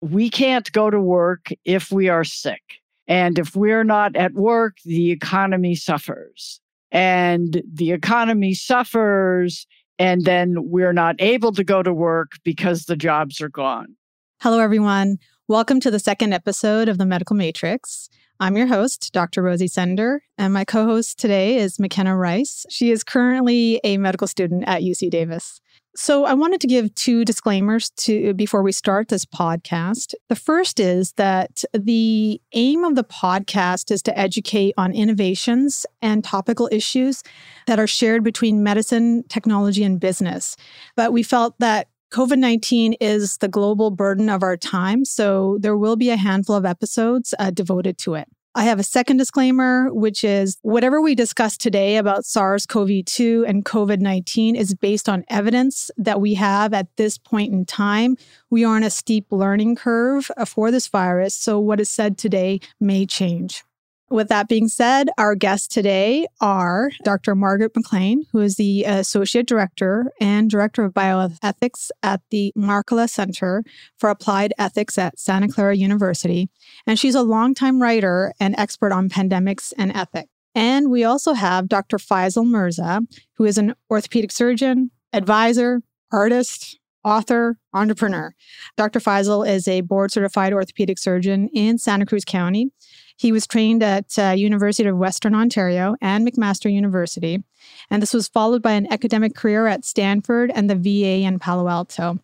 we can't go to work if we are sick. And if we're not at work, the economy suffers. And the economy suffers, and then we're not able to go to work because the jobs are gone. Hello, everyone. Welcome to the second episode of the Medical Matrix. I'm your host, Dr. Rosie Sender, and my co host today is McKenna Rice. She is currently a medical student at UC Davis. So I wanted to give two disclaimers to before we start this podcast. The first is that the aim of the podcast is to educate on innovations and topical issues that are shared between medicine, technology, and business. But we felt that COVID 19 is the global burden of our time, so there will be a handful of episodes uh, devoted to it. I have a second disclaimer, which is whatever we discuss today about SARS CoV 2 and COVID 19 is based on evidence that we have at this point in time. We are on a steep learning curve for this virus, so what is said today may change. With that being said, our guests today are Dr. Margaret McLean, who is the Associate Director and Director of Bioethics at the Markkula Center for Applied Ethics at Santa Clara University. And she's a longtime writer and expert on pandemics and ethics. And we also have Dr. Faisal Mirza, who is an orthopedic surgeon, advisor, artist, author, entrepreneur. Dr. Faisal is a board certified orthopedic surgeon in Santa Cruz County. He was trained at uh, University of Western Ontario and McMaster University, and this was followed by an academic career at Stanford and the VA in Palo Alto.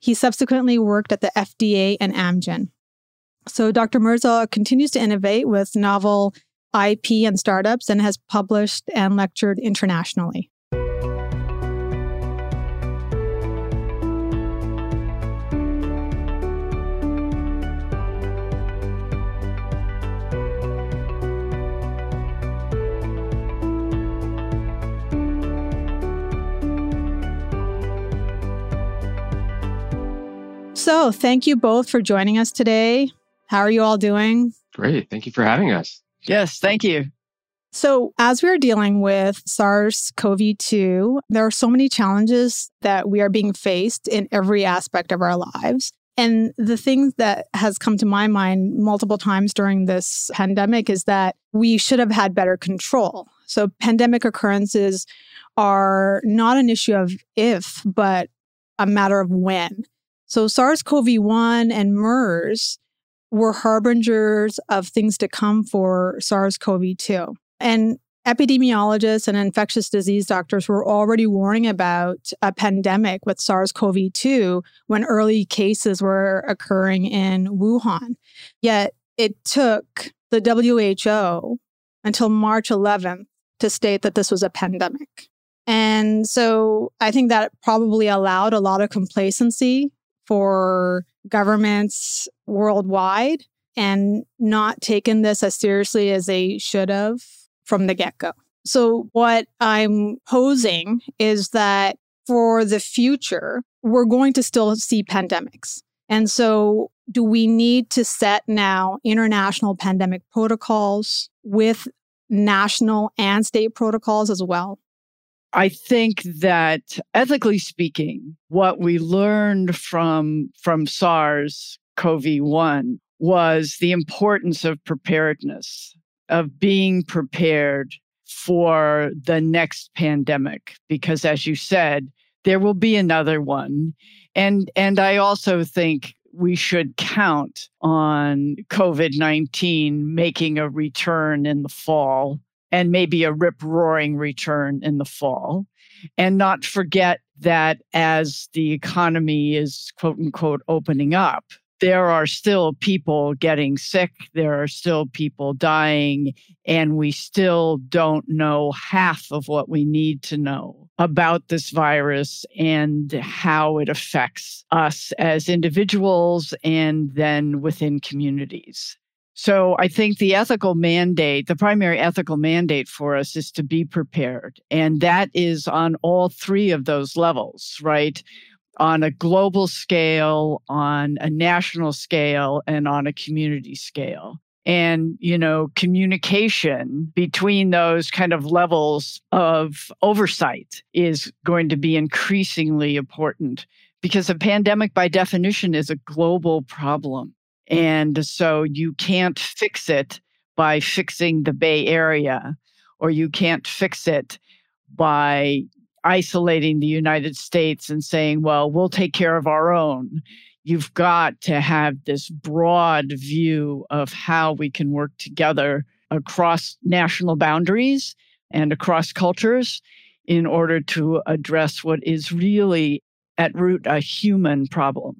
He subsequently worked at the FDA and Amgen. So Dr. Mirza continues to innovate with novel IP and startups and has published and lectured internationally. So, thank you both for joining us today. How are you all doing? Great. Thank you for having us. Yes, thank you. So, as we are dealing with SARS CoV 2, there are so many challenges that we are being faced in every aspect of our lives. And the thing that has come to my mind multiple times during this pandemic is that we should have had better control. So, pandemic occurrences are not an issue of if, but a matter of when. So SARS CoV 1 and MERS were harbingers of things to come for SARS CoV 2. And epidemiologists and infectious disease doctors were already warning about a pandemic with SARS CoV 2 when early cases were occurring in Wuhan. Yet it took the WHO until March 11th to state that this was a pandemic. And so I think that probably allowed a lot of complacency for governments worldwide and not taken this as seriously as they should have from the get go. So, what I'm posing is that for the future, we're going to still see pandemics. And so, do we need to set now international pandemic protocols with national and state protocols as well? I think that ethically speaking, what we learned from from SARS CoV-1 was the importance of preparedness, of being prepared for the next pandemic because as you said, there will be another one. And and I also think we should count on COVID 19 making a return in the fall and maybe a rip roaring return in the fall. And not forget that as the economy is quote unquote opening up, there are still people getting sick. There are still people dying. And we still don't know half of what we need to know about this virus and how it affects us as individuals and then within communities. So I think the ethical mandate, the primary ethical mandate for us is to be prepared. And that is on all three of those levels, right? On a global scale, on a national scale, and on a community scale. And, you know, communication between those kind of levels of oversight is going to be increasingly important because a pandemic, by definition, is a global problem. And so you can't fix it by fixing the Bay Area, or you can't fix it by isolating the United States and saying, well, we'll take care of our own. You've got to have this broad view of how we can work together across national boundaries and across cultures in order to address what is really at root a human problem.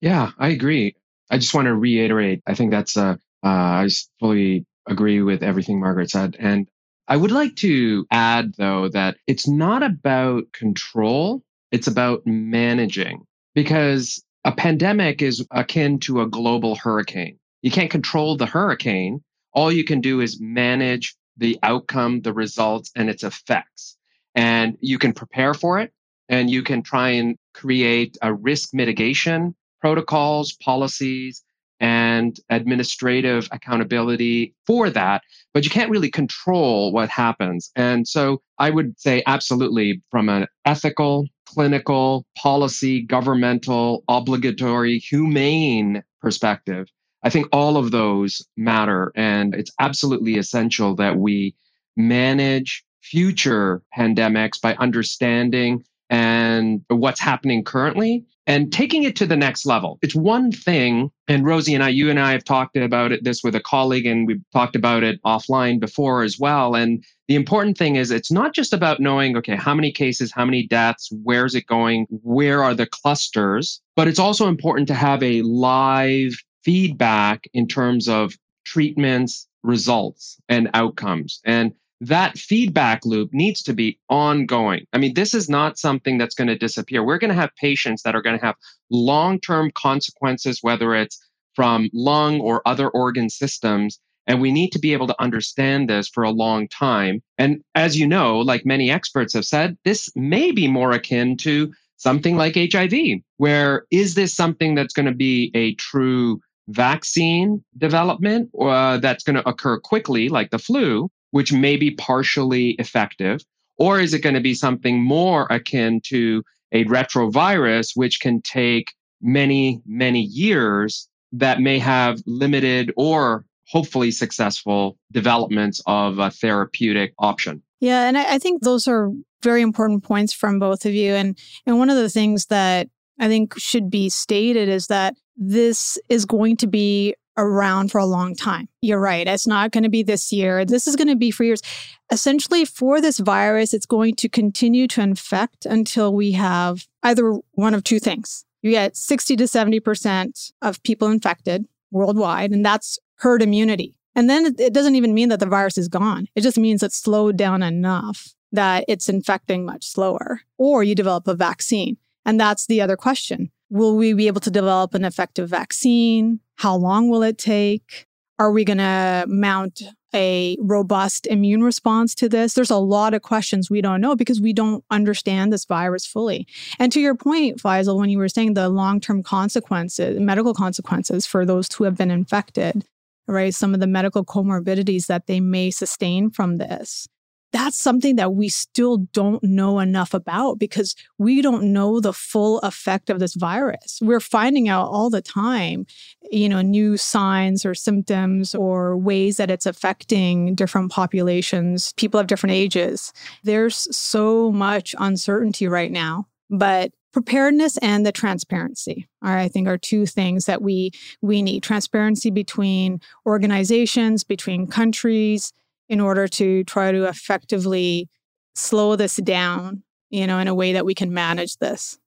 Yeah, I agree. I just want to reiterate. I think that's uh, uh, I fully agree with everything Margaret said, and I would like to add though that it's not about control; it's about managing because a pandemic is akin to a global hurricane. You can't control the hurricane. All you can do is manage the outcome, the results, and its effects. And you can prepare for it and you can try and create a risk mitigation protocols, policies, and administrative accountability for that, but you can't really control what happens. And so I would say absolutely from an ethical, clinical, policy, governmental, obligatory, humane perspective, I think all of those matter. And it's absolutely essential that we manage future pandemics by understanding and what's happening currently and taking it to the next level. It's one thing, and Rosie and I, you and I have talked about it, this with a colleague, and we've talked about it offline before as well. And the important thing is it's not just about knowing, okay, how many cases, how many deaths, where's it going, where are the clusters, but it's also important to have a live feedback in terms of treatments, results, and outcomes. And that feedback loop needs to be ongoing. I mean, this is not something that's going to disappear. We're going to have patients that are going to have long term consequences, whether it's from lung or other organ systems. And we need to be able to understand this for a long time. And as you know, like many experts have said, this may be more akin to something like HIV, where is this something that's going to be a true vaccine development uh, that's going to occur quickly, like the flu? Which may be partially effective? Or is it going to be something more akin to a retrovirus, which can take many, many years that may have limited or hopefully successful developments of a therapeutic option? Yeah, and I, I think those are very important points from both of you. And and one of the things that I think should be stated is that this is going to be around for a long time. You're right. It's not going to be this year. This is going to be for years. Essentially, for this virus, it's going to continue to infect until we have either one of two things. You get 60 to 70% of people infected worldwide, and that's herd immunity. And then it doesn't even mean that the virus is gone. It just means it's slowed down enough that it's infecting much slower. Or you develop a vaccine. And that's the other question. Will we be able to develop an effective vaccine? How long will it take? Are we going to mount a robust immune response to this? There's a lot of questions we don't know because we don't understand this virus fully. And to your point, Faisal, when you were saying the long term consequences, medical consequences for those who have been infected, right? Some of the medical comorbidities that they may sustain from this that's something that we still don't know enough about because we don't know the full effect of this virus. We're finding out all the time, you know, new signs or symptoms or ways that it's affecting different populations, people of different ages. There's so much uncertainty right now, but preparedness and the transparency are i think are two things that we we need transparency between organizations between countries in order to try to effectively slow this down, you know, in a way that we can manage this.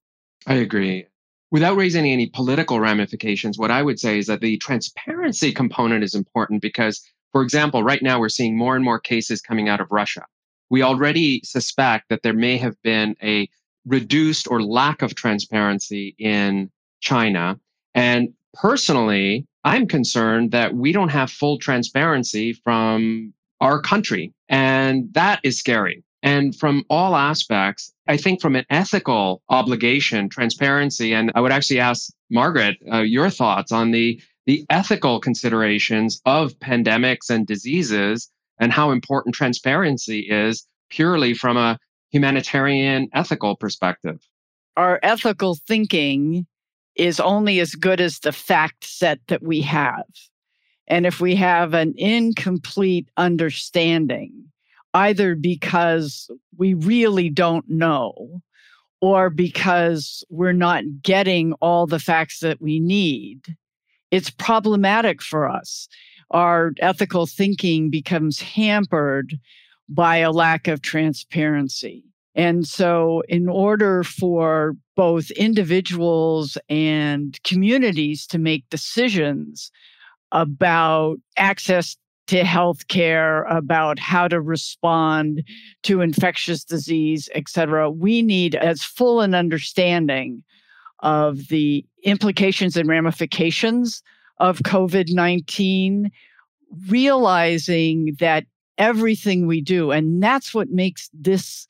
I agree. Without raising any political ramifications, what I would say is that the transparency component is important because, for example, right now we're seeing more and more cases coming out of Russia. We already suspect that there may have been a reduced or lack of transparency in China. And personally, I'm concerned that we don't have full transparency from our country. And that is scary. And from all aspects, I think from an ethical obligation, transparency, and I would actually ask Margaret uh, your thoughts on the, the ethical considerations of pandemics and diseases and how important transparency is purely from a humanitarian ethical perspective. our ethical thinking is only as good as the fact set that we have. And if we have an incomplete understanding, either because we really don't know or because we're not getting all the facts that we need, it's problematic for us. Our ethical thinking becomes hampered by a lack of transparency. And so, in order for both individuals and communities to make decisions about access to health care, about how to respond to infectious disease, et cetera, we need as full an understanding of the implications and ramifications of COVID 19, realizing that everything we do, and that's what makes this,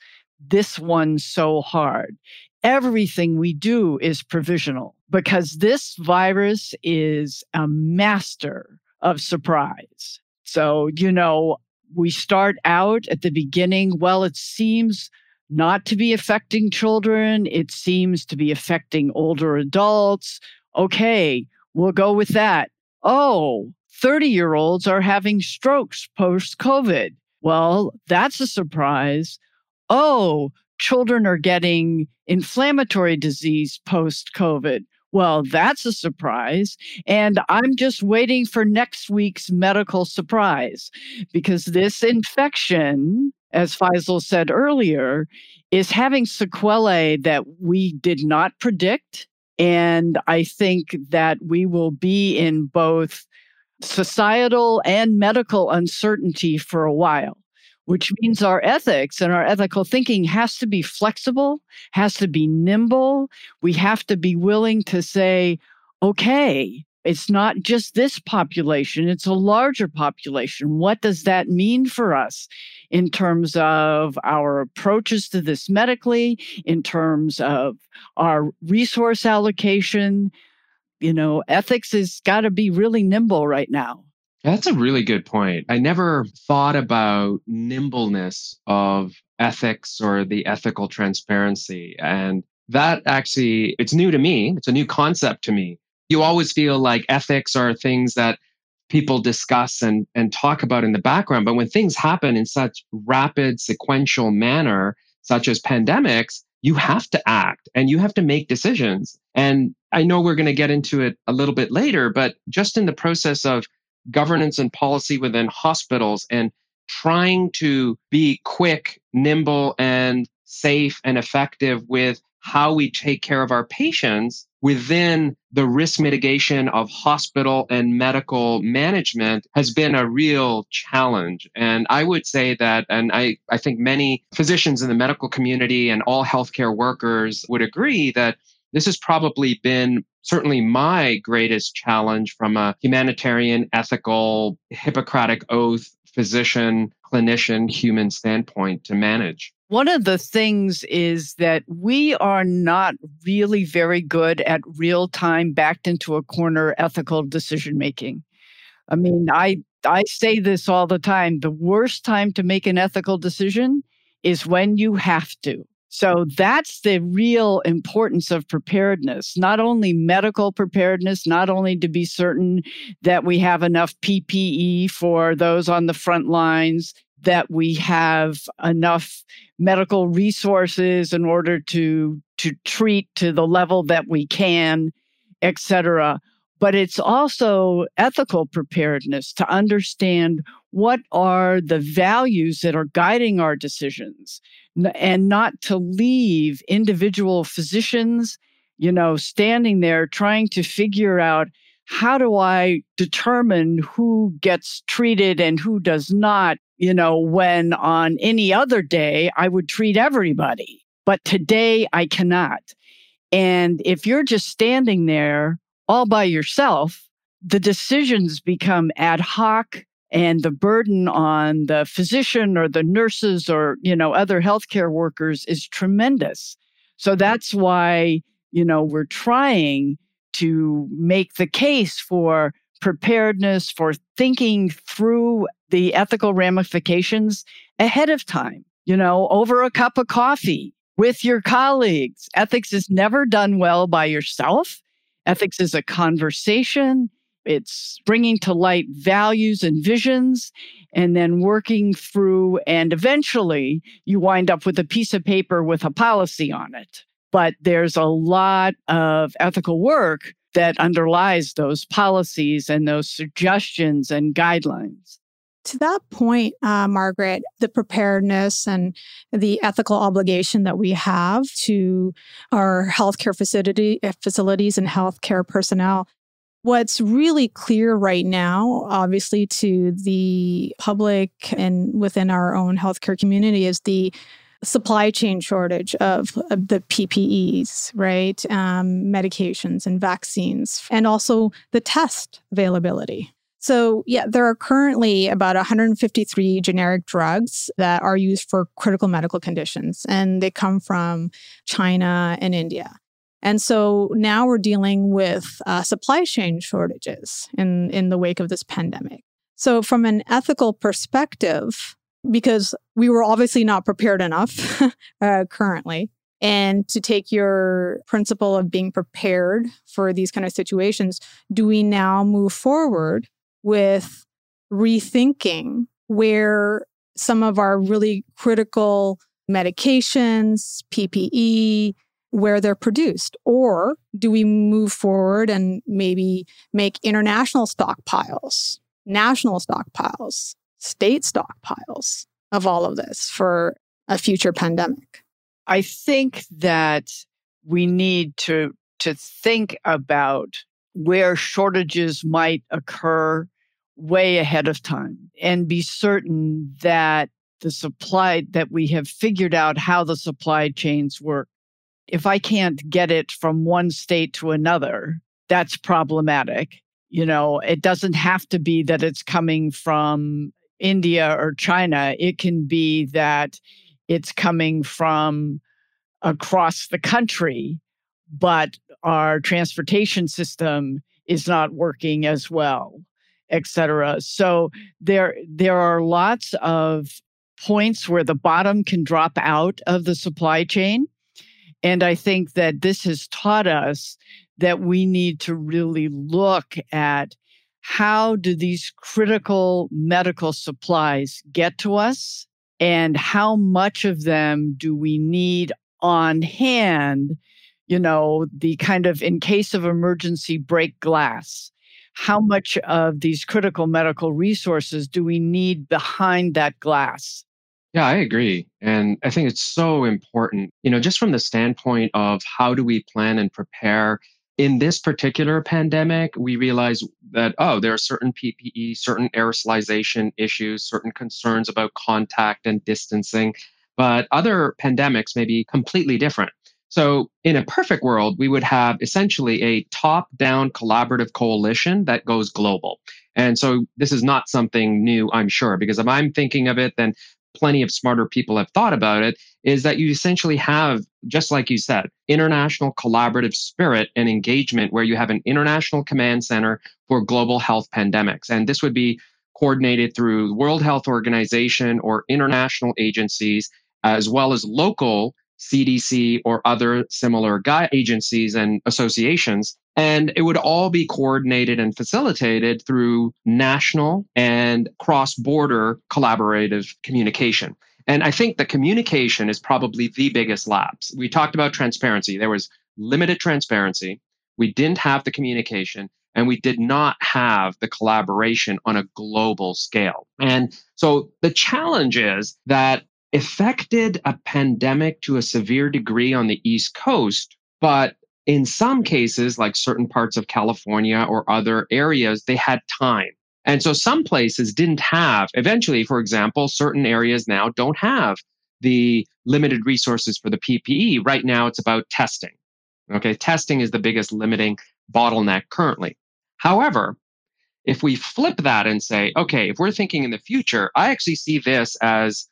this one so hard. Everything we do is provisional because this virus is a master of surprise. So, you know, we start out at the beginning, well, it seems not to be affecting children. It seems to be affecting older adults. Okay, we'll go with that. Oh, 30 year olds are having strokes post COVID. Well, that's a surprise. Oh, children are getting inflammatory disease post COVID. Well, that's a surprise. And I'm just waiting for next week's medical surprise because this infection, as Faisal said earlier, is having sequelae that we did not predict. And I think that we will be in both societal and medical uncertainty for a while which means our ethics and our ethical thinking has to be flexible, has to be nimble. We have to be willing to say, okay, it's not just this population, it's a larger population. What does that mean for us in terms of our approaches to this medically, in terms of our resource allocation? You know, ethics has got to be really nimble right now. That's a really good point. I never thought about nimbleness of ethics or the ethical transparency. And that actually, it's new to me. It's a new concept to me. You always feel like ethics are things that people discuss and, and talk about in the background. But when things happen in such rapid, sequential manner, such as pandemics, you have to act and you have to make decisions. And I know we're going to get into it a little bit later, but just in the process of governance and policy within hospitals and trying to be quick, nimble, and safe and effective with how we take care of our patients within the risk mitigation of hospital and medical management has been a real challenge. And I would say that, and I, I think many physicians in the medical community and all healthcare workers would agree that this has probably been certainly my greatest challenge from a humanitarian, ethical, Hippocratic oath, physician, clinician, human standpoint to manage. One of the things is that we are not really very good at real time backed into a corner ethical decision making. I mean, I I say this all the time. The worst time to make an ethical decision is when you have to. So that's the real importance of preparedness, not only medical preparedness, not only to be certain that we have enough PPE for those on the front lines, that we have enough medical resources in order to to treat to the level that we can, et cetera. But it's also ethical preparedness to understand what are the values that are guiding our decisions and not to leave individual physicians, you know, standing there trying to figure out how do I determine who gets treated and who does not, you know, when on any other day I would treat everybody, but today I cannot. And if you're just standing there all by yourself, the decisions become ad hoc and the burden on the physician or the nurses or you know other healthcare workers is tremendous so that's why you know we're trying to make the case for preparedness for thinking through the ethical ramifications ahead of time you know over a cup of coffee with your colleagues. Ethics is never done well by yourself. Ethics is a conversation. It's bringing to light values and visions and then working through, and eventually you wind up with a piece of paper with a policy on it. But there's a lot of ethical work that underlies those policies and those suggestions and guidelines. To that point, uh, Margaret, the preparedness and the ethical obligation that we have to our healthcare facility, uh, facilities and healthcare personnel What's really clear right now, obviously, to the public and within our own healthcare community is the supply chain shortage of, of the PPEs, right? Um, medications and vaccines, and also the test availability. So, yeah, there are currently about 153 generic drugs that are used for critical medical conditions, and they come from China and India. And so now we're dealing with uh, supply chain shortages in, in the wake of this pandemic. So, from an ethical perspective, because we were obviously not prepared enough uh, currently, and to take your principle of being prepared for these kind of situations, do we now move forward with rethinking where some of our really critical medications, PPE, where they're produced? Or do we move forward and maybe make international stockpiles, national stockpiles, state stockpiles of all of this for a future pandemic? I think that we need to to think about where shortages might occur way ahead of time and be certain that the supply that we have figured out how the supply chains work if I can't get it from one state to another, that's problematic. You know, it doesn't have to be that it's coming from India or China. It can be that it's coming from across the country, but our transportation system is not working as well, et cetera. So there, there are lots of points where the bottom can drop out of the supply chain and I think that this has taught us that we need to really look at how do these critical medical supplies get to us and how much of them do we need on hand you know the kind of in case of emergency break glass how much of these critical medical resources do we need behind that glass yeah, I agree. And I think it's so important, you know, just from the standpoint of how do we plan and prepare in this particular pandemic, we realize that, oh, there are certain PPE, certain aerosolization issues, certain concerns about contact and distancing, but other pandemics may be completely different. So, in a perfect world, we would have essentially a top down collaborative coalition that goes global. And so, this is not something new, I'm sure, because if I'm thinking of it, then plenty of smarter people have thought about it is that you essentially have, just like you said, international collaborative spirit and engagement where you have an international command center for global health pandemics. And this would be coordinated through World Health Organization or international agencies, as well as local CDC or other similar agencies and associations and it would all be coordinated and facilitated through national and cross border collaborative communication. And I think the communication is probably the biggest lapse. We talked about transparency. There was limited transparency. We didn't have the communication and we did not have the collaboration on a global scale. And so the challenge is that affected a pandemic to a severe degree on the East Coast, but in some cases, like certain parts of California or other areas, they had time. And so some places didn't have, eventually, for example, certain areas now don't have the limited resources for the PPE. Right now, it's about testing. Okay, testing is the biggest limiting bottleneck currently. However, if we flip that and say, okay, if we're thinking in the future, I actually see this as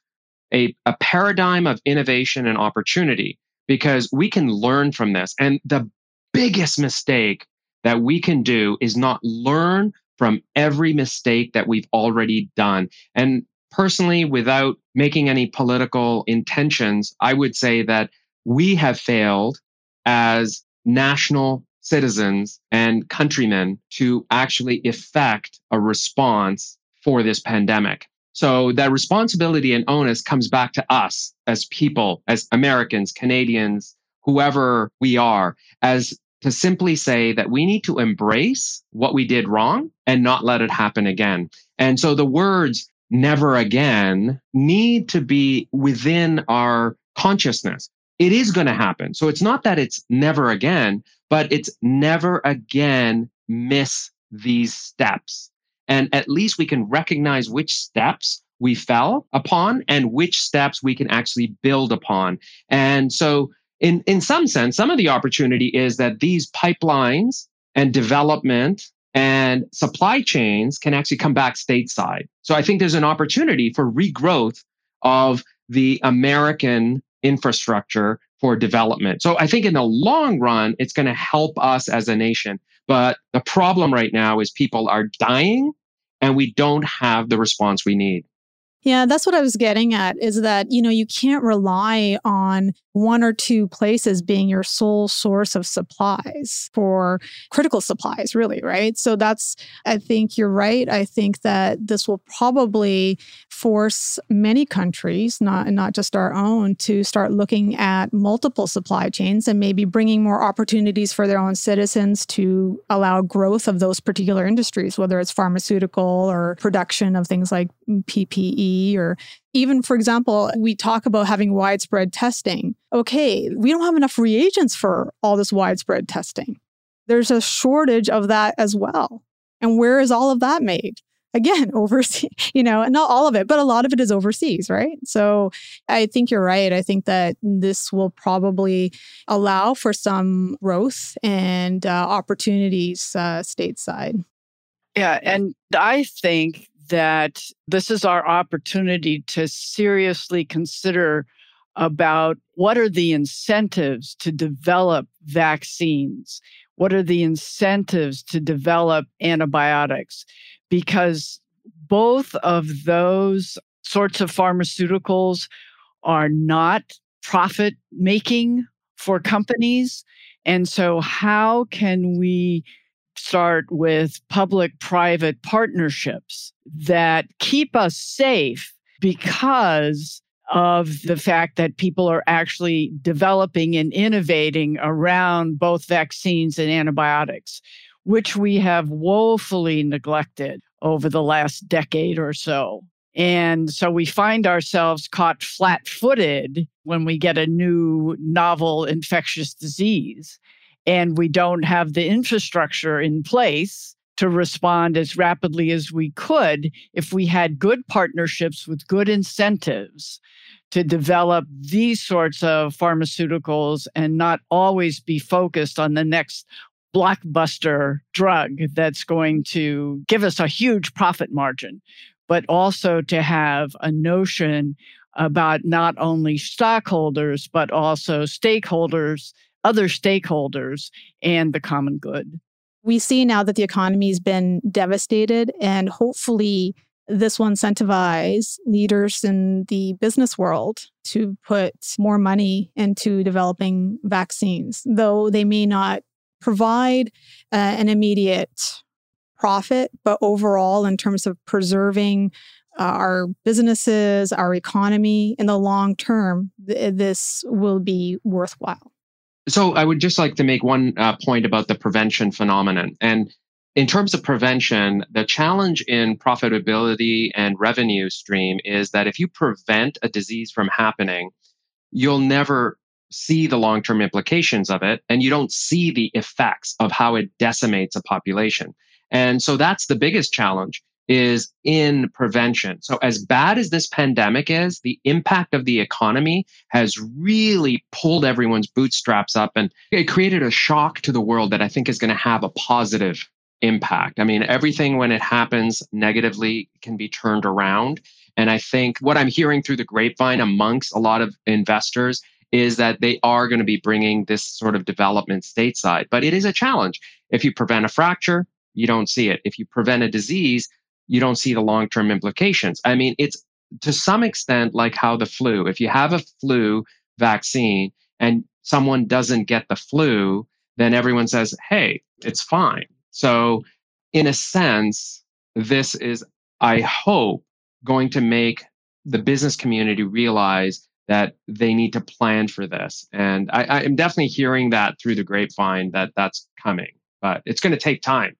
a, a paradigm of innovation and opportunity because we can learn from this. And the biggest mistake that we can do is not learn from every mistake that we've already done. And personally, without making any political intentions, I would say that we have failed as national citizens and countrymen to actually effect a response for this pandemic. So that responsibility and onus comes back to us as people, as Americans, Canadians, whoever we are, as to simply say that we need to embrace what we did wrong and not let it happen again. And so the words never again need to be within our consciousness. It is going to happen. So it's not that it's never again, but it's never again miss these steps. And at least we can recognize which steps we fell upon and which steps we can actually build upon. And so in, in some sense, some of the opportunity is that these pipelines and development and supply chains can actually come back stateside. So I think there's an opportunity for regrowth of the American infrastructure for development. So I think in the long run, it's going to help us as a nation. But the problem right now is people are dying and we don't have the response we need. Yeah, that's what I was getting at is that, you know, you can't rely on one or two places being your sole source of supplies for critical supplies, really, right? So that's, I think you're right. I think that this will probably force many countries, not, not just our own, to start looking at multiple supply chains and maybe bringing more opportunities for their own citizens to allow growth of those particular industries, whether it's pharmaceutical or production of things like PPE or even, for example, we talk about having widespread testing. Okay, we don't have enough reagents for all this widespread testing. There's a shortage of that as well. And where is all of that made? Again, overseas, you know, and not all of it, but a lot of it is overseas, right? So I think you're right. I think that this will probably allow for some growth and uh, opportunities uh, stateside. Yeah. And I think that this is our opportunity to seriously consider about what are the incentives to develop vaccines? What are the incentives to develop antibiotics? Because both of those sorts of pharmaceuticals are not profit making for companies. And so, how can we start with public private partnerships that keep us safe because of the fact that people are actually developing and innovating around both vaccines and antibiotics, which we have woefully neglected over the last decade or so. And so we find ourselves caught flat footed when we get a new novel infectious disease and we don't have the infrastructure in place to respond as rapidly as we could if we had good partnerships with good incentives to develop these sorts of pharmaceuticals and not always be focused on the next blockbuster drug that's going to give us a huge profit margin, but also to have a notion about not only stockholders, but also stakeholders other stakeholders and the common good. We see now that the economy has been devastated, and hopefully, this will incentivize leaders in the business world to put more money into developing vaccines, though they may not provide uh, an immediate profit, but overall, in terms of preserving uh, our businesses, our economy in the long term, th- this will be worthwhile. So I would just like to make one uh, point about the prevention phenomenon. And in terms of prevention, the challenge in profitability and revenue stream is that if you prevent a disease from happening, you'll never see the long term implications of it, and you don't see the effects of how it decimates a population. And so that's the biggest challenge is in prevention. So, as bad as this pandemic is, the impact of the economy has really pulled everyone's bootstraps up and it created a shock to the world that I think is going to have a positive impact. I mean, everything when it happens negatively can be turned around. And I think what I'm hearing through the grapevine amongst a lot of investors is that they are going to be bringing this sort of development stateside. But it is a challenge. If you prevent a fracture, you don't see it. If you prevent a disease, you don't see the long term implications. I mean, it's to some extent like how the flu, if you have a flu vaccine and someone doesn't get the flu, then everyone says, hey, it's fine. So, in a sense, this is, I hope, going to make the business community realize that they need to plan for this. And I, I am definitely hearing that through the grapevine that that's coming, but it's going to take time.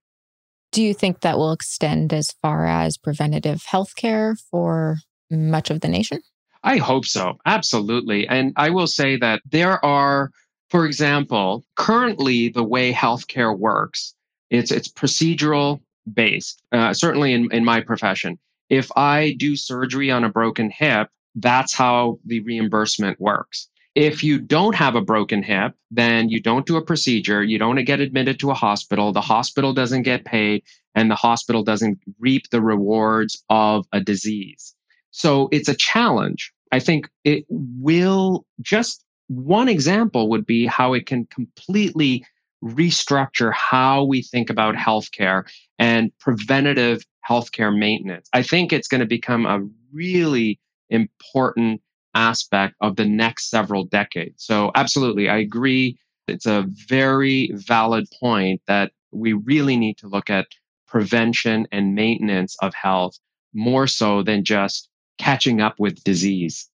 Do you think that will extend as far as preventative healthcare for much of the nation? I hope so. Absolutely. And I will say that there are, for example, currently the way healthcare works, it's it's procedural based. Uh, certainly in, in my profession, if I do surgery on a broken hip, that's how the reimbursement works. If you don't have a broken hip, then you don't do a procedure, you don't get admitted to a hospital, the hospital doesn't get paid, and the hospital doesn't reap the rewards of a disease. So it's a challenge. I think it will just one example would be how it can completely restructure how we think about healthcare and preventative healthcare maintenance. I think it's going to become a really important aspect of the next several decades. So, absolutely, I agree. It's a very valid point that we really need to look at prevention and maintenance of health more so than just catching up with disease.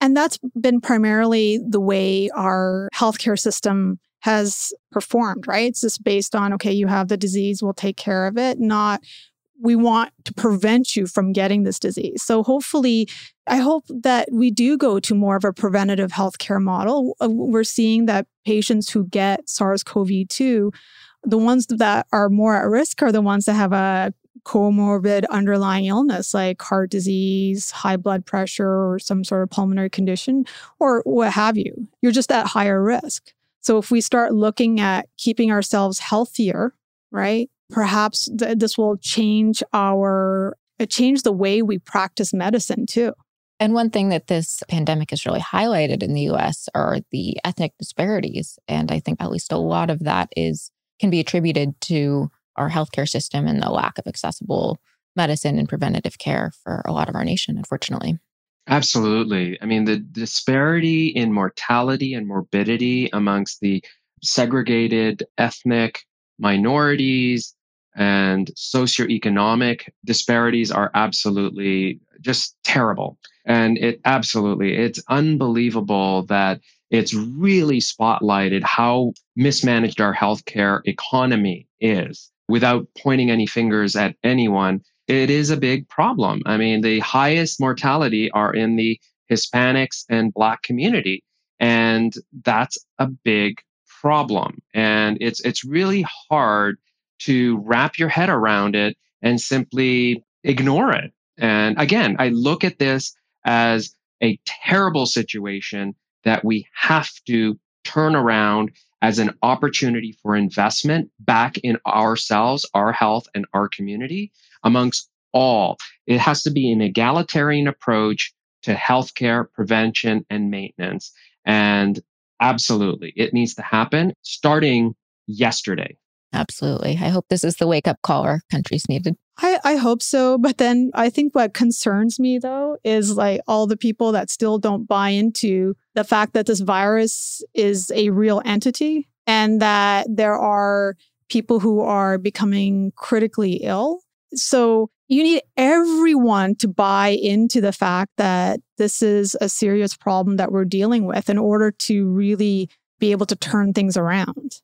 And that's been primarily the way our healthcare system has performed, right? It's just based on, okay, you have the disease, we'll take care of it, not we want to prevent you from getting this disease. So hopefully, I hope that we do go to more of a preventative healthcare model. Uh, we're seeing that patients who get SARS CoV 2, the ones that are more at risk are the ones that have a comorbid underlying illness like heart disease, high blood pressure, or some sort of pulmonary condition, or what have you. You're just at higher risk. So if we start looking at keeping ourselves healthier, right? Perhaps th- this will change our uh, change the way we practice medicine too. And one thing that this pandemic has really highlighted in the US are the ethnic disparities. And I think at least a lot of that is can be attributed to our healthcare system and the lack of accessible medicine and preventative care for a lot of our nation, unfortunately. Absolutely. I mean, the disparity in mortality and morbidity amongst the segregated ethnic minorities, and socioeconomic disparities are absolutely just terrible. And it absolutely, it's unbelievable that it's really spotlighted how mismanaged our healthcare economy is without pointing any fingers at anyone. It is a big problem. I mean, the highest mortality are in the Hispanics and Black community. And that's a big problem. And it's, it's really hard to wrap your head around it and simply ignore it. And again, I look at this as a terrible situation that we have to turn around as an opportunity for investment back in ourselves, our health, and our community amongst all. It has to be an egalitarian approach to healthcare, prevention, and maintenance. And absolutely, it needs to happen starting yesterday. Absolutely. I hope this is the wake up call our country's needed. I, I hope so. But then I think what concerns me though is like all the people that still don't buy into the fact that this virus is a real entity and that there are people who are becoming critically ill. So you need everyone to buy into the fact that this is a serious problem that we're dealing with in order to really be able to turn things around.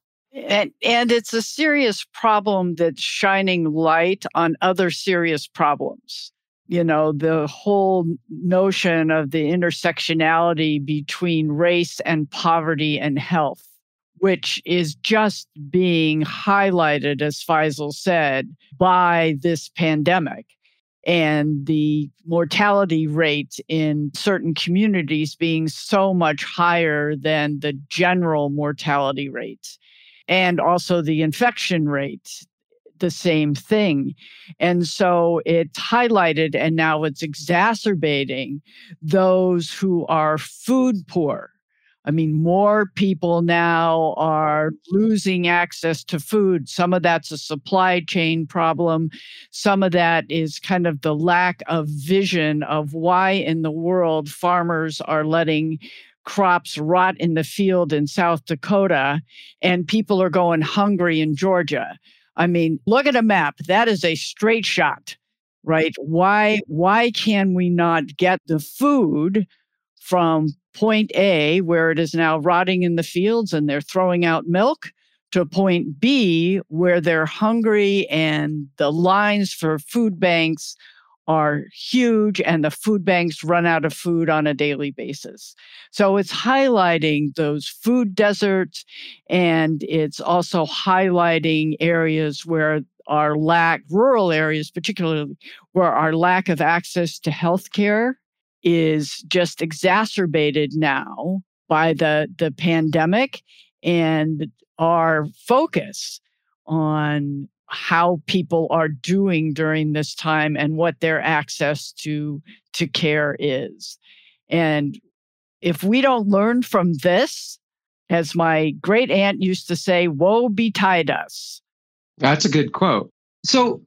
And, and it's a serious problem that's shining light on other serious problems. You know, the whole notion of the intersectionality between race and poverty and health, which is just being highlighted, as Faisal said, by this pandemic and the mortality rate in certain communities being so much higher than the general mortality rate and also the infection rate the same thing. And so it's highlighted and now it's exacerbating those who are food poor. I mean, more people now are losing access to food. Some of that's a supply chain problem. Some of that is kind of the lack of vision of why in the world farmers are letting crops rot in the field in South Dakota and people are going hungry in Georgia. I mean, look at a map. That is a straight shot, right? Why why can we not get the food from point A where it is now rotting in the fields and they're throwing out milk to point B where they're hungry and the lines for food banks are huge and the food banks run out of food on a daily basis. So it's highlighting those food deserts and it's also highlighting areas where our lack, rural areas particularly, where our lack of access to healthcare is just exacerbated now by the, the pandemic and our focus on how people are doing during this time and what their access to to care is. And if we don't learn from this as my great aunt used to say woe betide us. That's a good quote. So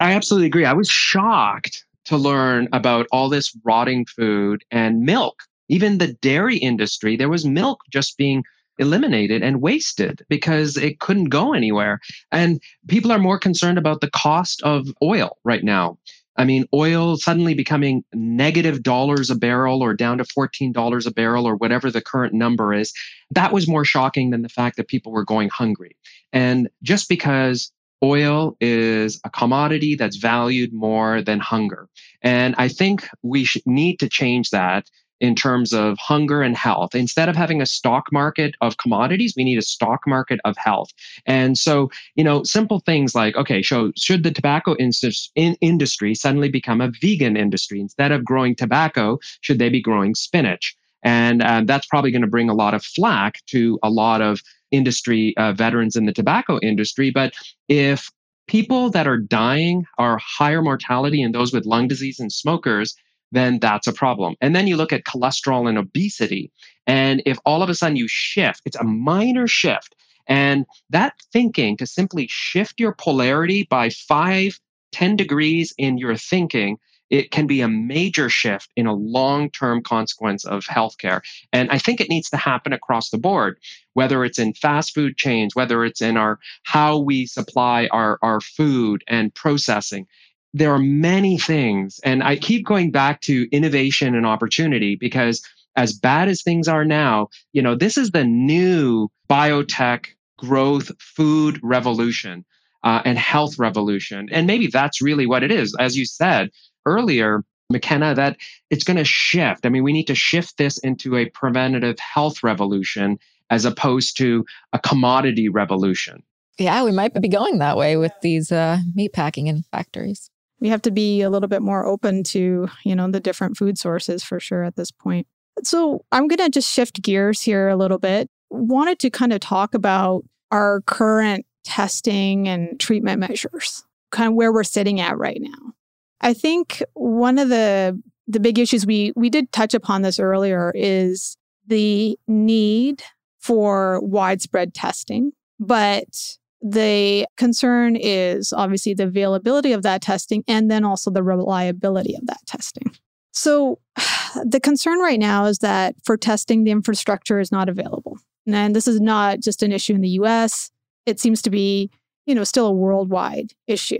i absolutely agree. I was shocked to learn about all this rotting food and milk. Even the dairy industry there was milk just being eliminated and wasted because it couldn't go anywhere. And people are more concerned about the cost of oil right now. I mean, oil suddenly becoming negative dollars a barrel or down to $14 a barrel or whatever the current number is. That was more shocking than the fact that people were going hungry. And just because oil is a commodity that's valued more than hunger. And I think we need to change that in terms of hunger and health. Instead of having a stock market of commodities, we need a stock market of health. And so, you know, simple things like, okay, so should the tobacco in industry suddenly become a vegan industry? Instead of growing tobacco, should they be growing spinach? And uh, that's probably going to bring a lot of flack to a lot of industry uh, veterans in the tobacco industry. But if people that are dying are higher mortality and those with lung disease and smokers, then that's a problem. And then you look at cholesterol and obesity. And if all of a sudden you shift, it's a minor shift. And that thinking to simply shift your polarity by five, 10 degrees in your thinking, it can be a major shift in a long term consequence of healthcare. And I think it needs to happen across the board, whether it's in fast food chains, whether it's in our how we supply our, our food and processing there are many things. And I keep going back to innovation and opportunity because as bad as things are now, you know, this is the new biotech growth food revolution uh, and health revolution. And maybe that's really what it is. As you said earlier, McKenna, that it's going to shift. I mean, we need to shift this into a preventative health revolution as opposed to a commodity revolution. Yeah, we might be going that way with these uh, meat packing in factories we have to be a little bit more open to, you know, the different food sources for sure at this point. So I'm going to just shift gears here a little bit. Wanted to kind of talk about our current testing and treatment measures, kind of where we're sitting at right now. I think one of the the big issues we we did touch upon this earlier is the need for widespread testing, but the concern is obviously the availability of that testing and then also the reliability of that testing. So, the concern right now is that for testing, the infrastructure is not available. And this is not just an issue in the US, it seems to be, you know, still a worldwide issue.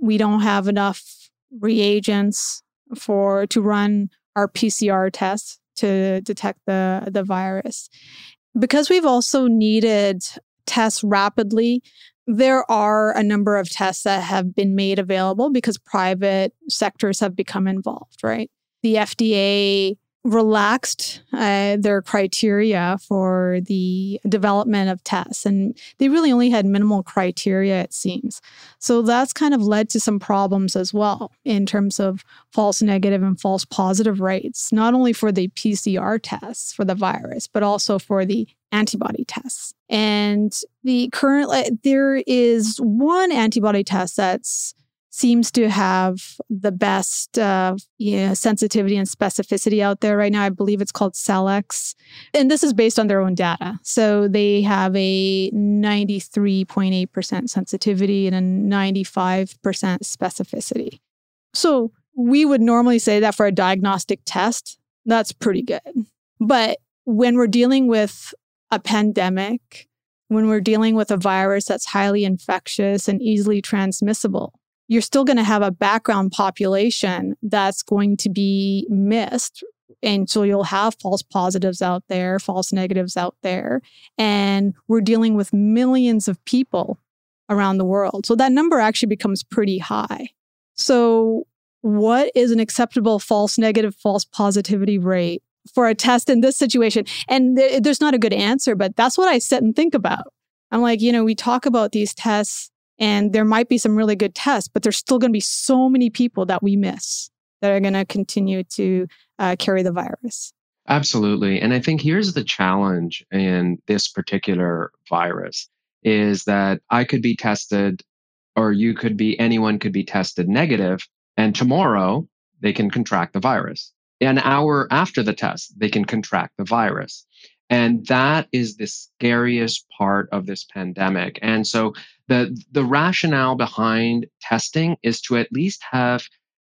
We don't have enough reagents for to run our PCR tests to detect the the virus. Because we've also needed tests rapidly. There are a number of tests that have been made available because private sectors have become involved, right? The FDA relaxed uh, their criteria for the development of tests and they really only had minimal criteria it seems. So that's kind of led to some problems as well in terms of false negative and false positive rates not only for the pcr tests for the virus but also for the antibody tests. And the current there is one antibody test that's seems to have the best uh, sensitivity and specificity out there right now. I believe it's called Cellex. And this is based on their own data. So they have a 93.8% sensitivity and a 95% specificity. So we would normally say that for a diagnostic test, that's pretty good. But when we're dealing with a pandemic, when we're dealing with a virus that's highly infectious and easily transmissible, you're still going to have a background population that's going to be missed. And so you'll have false positives out there, false negatives out there. And we're dealing with millions of people around the world. So that number actually becomes pretty high. So, what is an acceptable false negative, false positivity rate for a test in this situation? And th- there's not a good answer, but that's what I sit and think about. I'm like, you know, we talk about these tests and there might be some really good tests, but there's still going to be so many people that we miss that are going to continue to uh, carry the virus. Absolutely. And I think here's the challenge in this particular virus is that I could be tested or you could be, anyone could be tested negative, and tomorrow they can contract the virus. An hour after the test, they can contract the virus. And that is the scariest part of this pandemic. And so the, the rationale behind testing is to at least have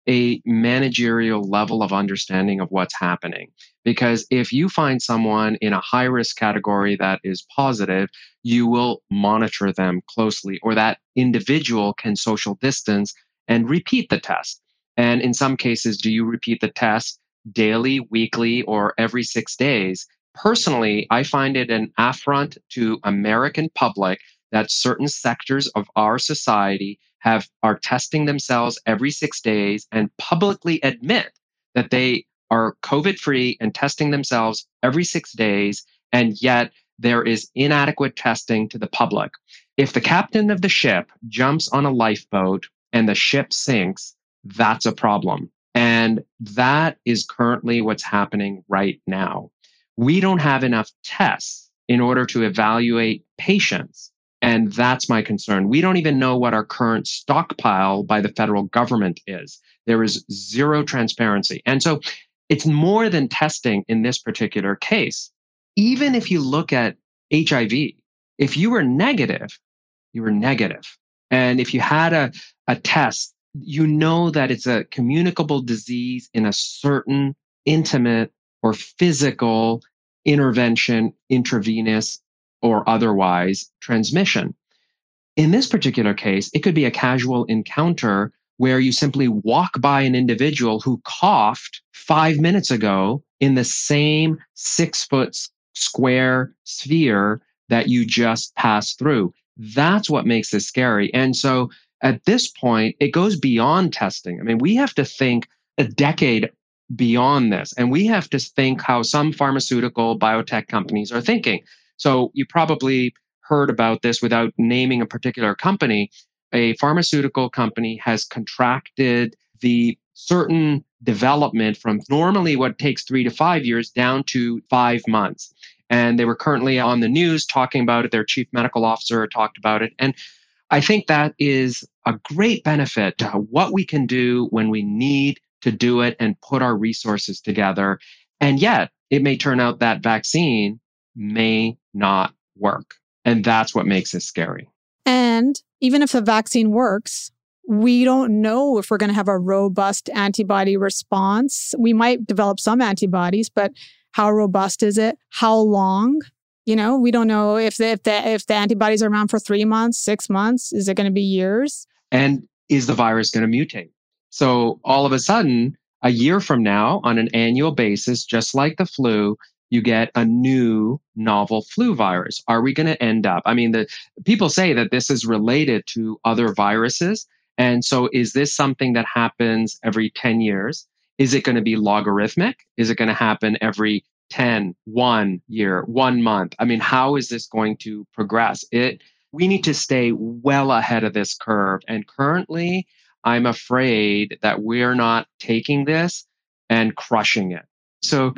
a managerial level of understanding of what's happening. Because if you find someone in a high risk category that is positive, you will monitor them closely, or that individual can social distance and repeat the test. And in some cases, do you repeat the test daily, weekly, or every six days? Personally, I find it an affront to American public that certain sectors of our society have are testing themselves every 6 days and publicly admit that they are COVID free and testing themselves every 6 days and yet there is inadequate testing to the public. If the captain of the ship jumps on a lifeboat and the ship sinks, that's a problem. And that is currently what's happening right now. We don't have enough tests in order to evaluate patients and that's my concern. We don't even know what our current stockpile by the federal government is. There is zero transparency. And so it's more than testing in this particular case. Even if you look at HIV, if you were negative, you were negative. And if you had a, a test, you know that it's a communicable disease in a certain intimate or physical intervention, intravenous or otherwise transmission. In this particular case, it could be a casual encounter where you simply walk by an individual who coughed five minutes ago in the same six foot square sphere that you just passed through. That's what makes this scary. And so at this point, it goes beyond testing. I mean, we have to think a decade beyond this, and we have to think how some pharmaceutical biotech companies are thinking. So you probably heard about this without naming a particular company. A pharmaceutical company has contracted the certain development from normally what takes three to five years down to five months. And they were currently on the news talking about it. Their chief medical officer talked about it. And I think that is a great benefit to what we can do when we need to do it and put our resources together. And yet, it may turn out that vaccine may not work. And that's what makes it scary. And even if the vaccine works, we don't know if we're going to have a robust antibody response. We might develop some antibodies, but how robust is it? How long? You know, we don't know if the, if the if the antibodies are around for three months, six months. Is it going to be years? And is the virus going to mutate? So all of a sudden, a year from now, on an annual basis, just like the flu, you get a new novel flu virus. Are we going to end up? I mean, the people say that this is related to other viruses. And so is this something that happens every 10 years? Is it going to be logarithmic? Is it going to happen every 10, one year, one month? I mean, how is this going to progress? It we need to stay well ahead of this curve. And currently, I'm afraid that we're not taking this and crushing it. So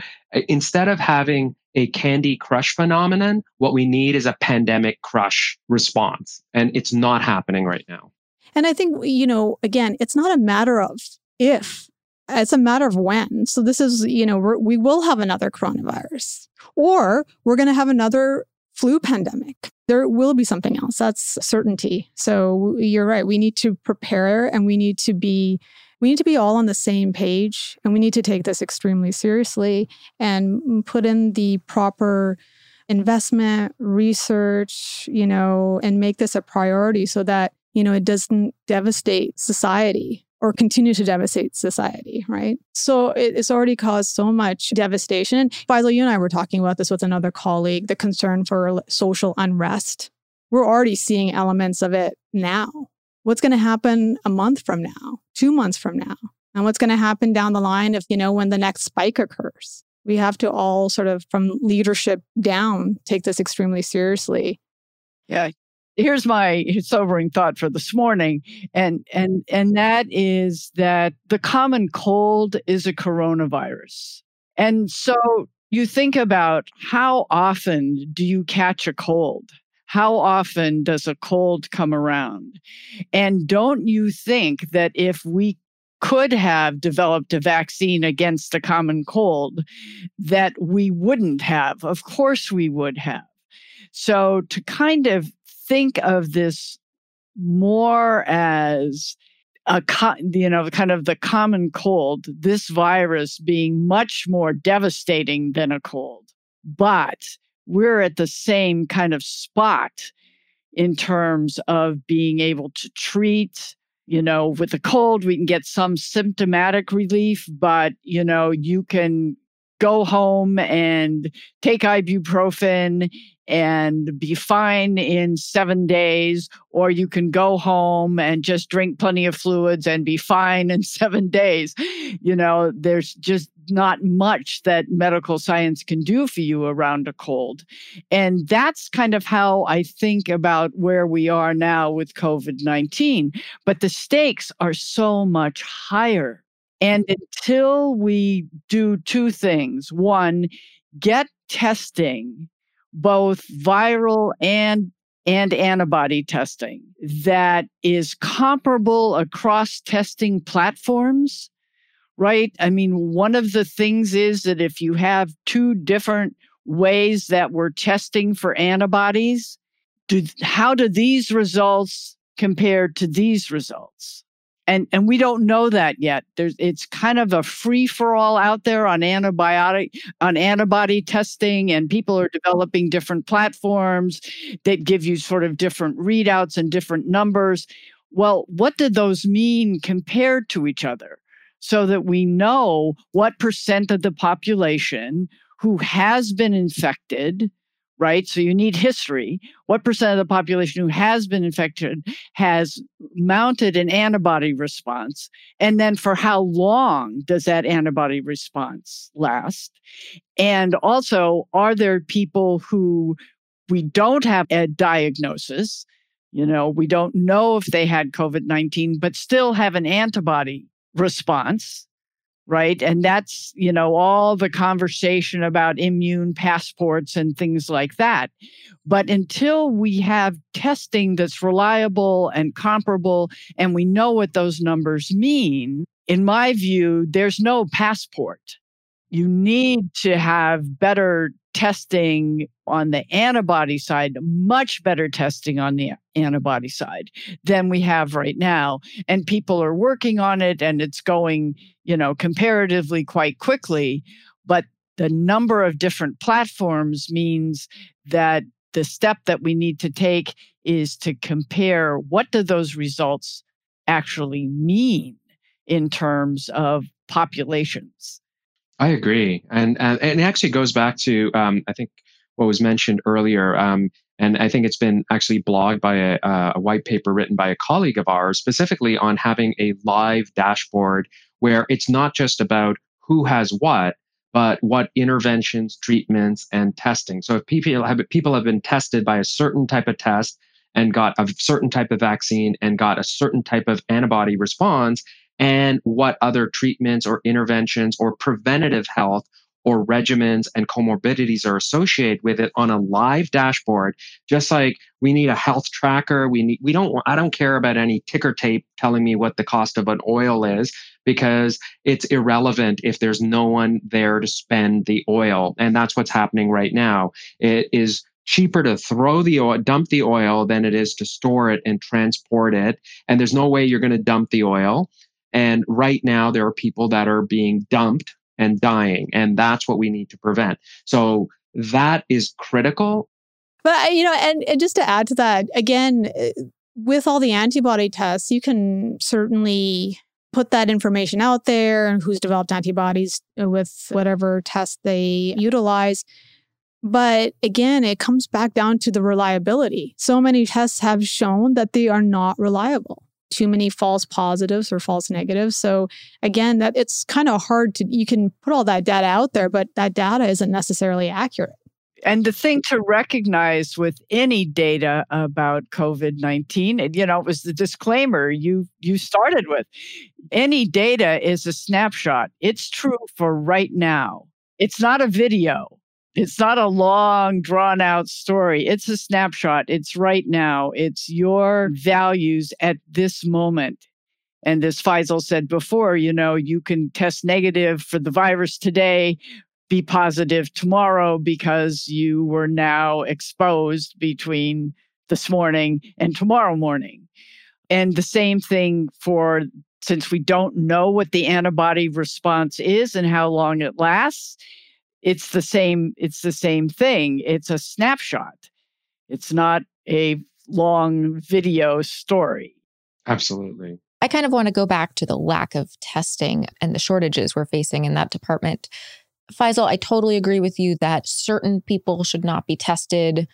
instead of having a Candy Crush phenomenon, what we need is a pandemic crush response. And it's not happening right now. And I think, you know, again, it's not a matter of if, it's a matter of when. So this is, you know, we will have another coronavirus or we're going to have another flu pandemic. There will be something else. That's certainty. So you're right. We need to prepare and we need to be we need to be all on the same page and we need to take this extremely seriously and put in the proper investment, research, you know, and make this a priority so that, you know, it doesn't devastate society or continue to devastate society, right? So it's already caused so much devastation. Faisal, you and I were talking about this with another colleague, the concern for social unrest. We're already seeing elements of it now. What's going to happen a month from now, two months from now? And what's going to happen down the line if, you know, when the next spike occurs? We have to all sort of from leadership down take this extremely seriously. Yeah, here's my sobering thought for this morning and and and that is that the common cold is a coronavirus. And so you think about how often do you catch a cold? How often does a cold come around? And don't you think that if we could have developed a vaccine against the common cold that we wouldn't have? Of course we would have. So to kind of think of this more as a you know kind of the common cold this virus being much more devastating than a cold but we're at the same kind of spot in terms of being able to treat you know with a cold we can get some symptomatic relief but you know you can go home and take ibuprofen and be fine in seven days, or you can go home and just drink plenty of fluids and be fine in seven days. You know, there's just not much that medical science can do for you around a cold. And that's kind of how I think about where we are now with COVID 19. But the stakes are so much higher. And until we do two things one, get testing both viral and and antibody testing that is comparable across testing platforms right? I mean one of the things is that if you have two different ways that we're testing for antibodies do, how do these results compare to these results and and we don't know that yet. There's it's kind of a free for all out there on antibiotic on antibody testing and people are developing different platforms that give you sort of different readouts and different numbers. Well what did those mean compared to each other? So that we know what percent of the population who has been infected right? So you need history. What percent of the population who has been infected has mounted an antibody response? And then for how long does that antibody response last? And also, are there people who we don't have a diagnosis? You know, we don't know if they had COVID 19, but still have an antibody response right? And that's, you know, all the conversation about immune passports and things like that. But until we have testing that's reliable and comparable and we know what those numbers mean, in my view, there's no passport. You need to have better testing on the antibody side, much better testing on the antibody side than we have right now. And people are working on it and it's going, you know, comparatively quite quickly. But the number of different platforms means that the step that we need to take is to compare what do those results actually mean in terms of populations. I agree, and and, and it actually goes back to um, I think what was mentioned earlier, um, and I think it's been actually blogged by a, a white paper written by a colleague of ours, specifically on having a live dashboard where it's not just about who has what, but what interventions, treatments, and testing. So if people have people have been tested by a certain type of test and got a certain type of vaccine and got a certain type of antibody response, and what other treatments or interventions or preventative health or regimens and comorbidities are associated with it on a live dashboard. Just like we need a health tracker we need we don't i don't care about any ticker tape telling me what the cost of an oil is because it's irrelevant if there's no one there to spend the oil and that's what's happening right now. It is cheaper to throw the oil dump the oil than it is to store it and transport it and there's no way you're going to dump the oil And right now, there are people that are being dumped and dying. And that's what we need to prevent. So that is critical. But, you know, and, and just to add to that, again, eh, with all the antibody tests, you can certainly put that information out there and who's developed antibodies with whatever test they utilize. But again, it comes back down to the reliability. So many tests have shown that they are not reliable. Too many false positives or false negatives. So again, that it's kind of hard to you can put all that data out there, but that data isn't necessarily accurate. And the thing to recognize with any data about COVID nineteen, and you know, it was the disclaimer you you started with. Any data is a snapshot. It's true for right now. It's not a video. It's not a long, drawn out story. It's a snapshot. It's right now. It's your mm. values at this moment. And as Faisal said before, you know, you can test negative for the virus today, be positive tomorrow because you were now exposed between this morning and tomorrow morning. And the same thing for since we don't know what the antibody response is and how long it lasts, it's the same it's the same thing. It's a snapshot. It's not a long video story. Absolutely. I kind of want to go back to the lack of testing and the shortages we're facing in that department. Faisal, I totally agree with you that certain people should not be tested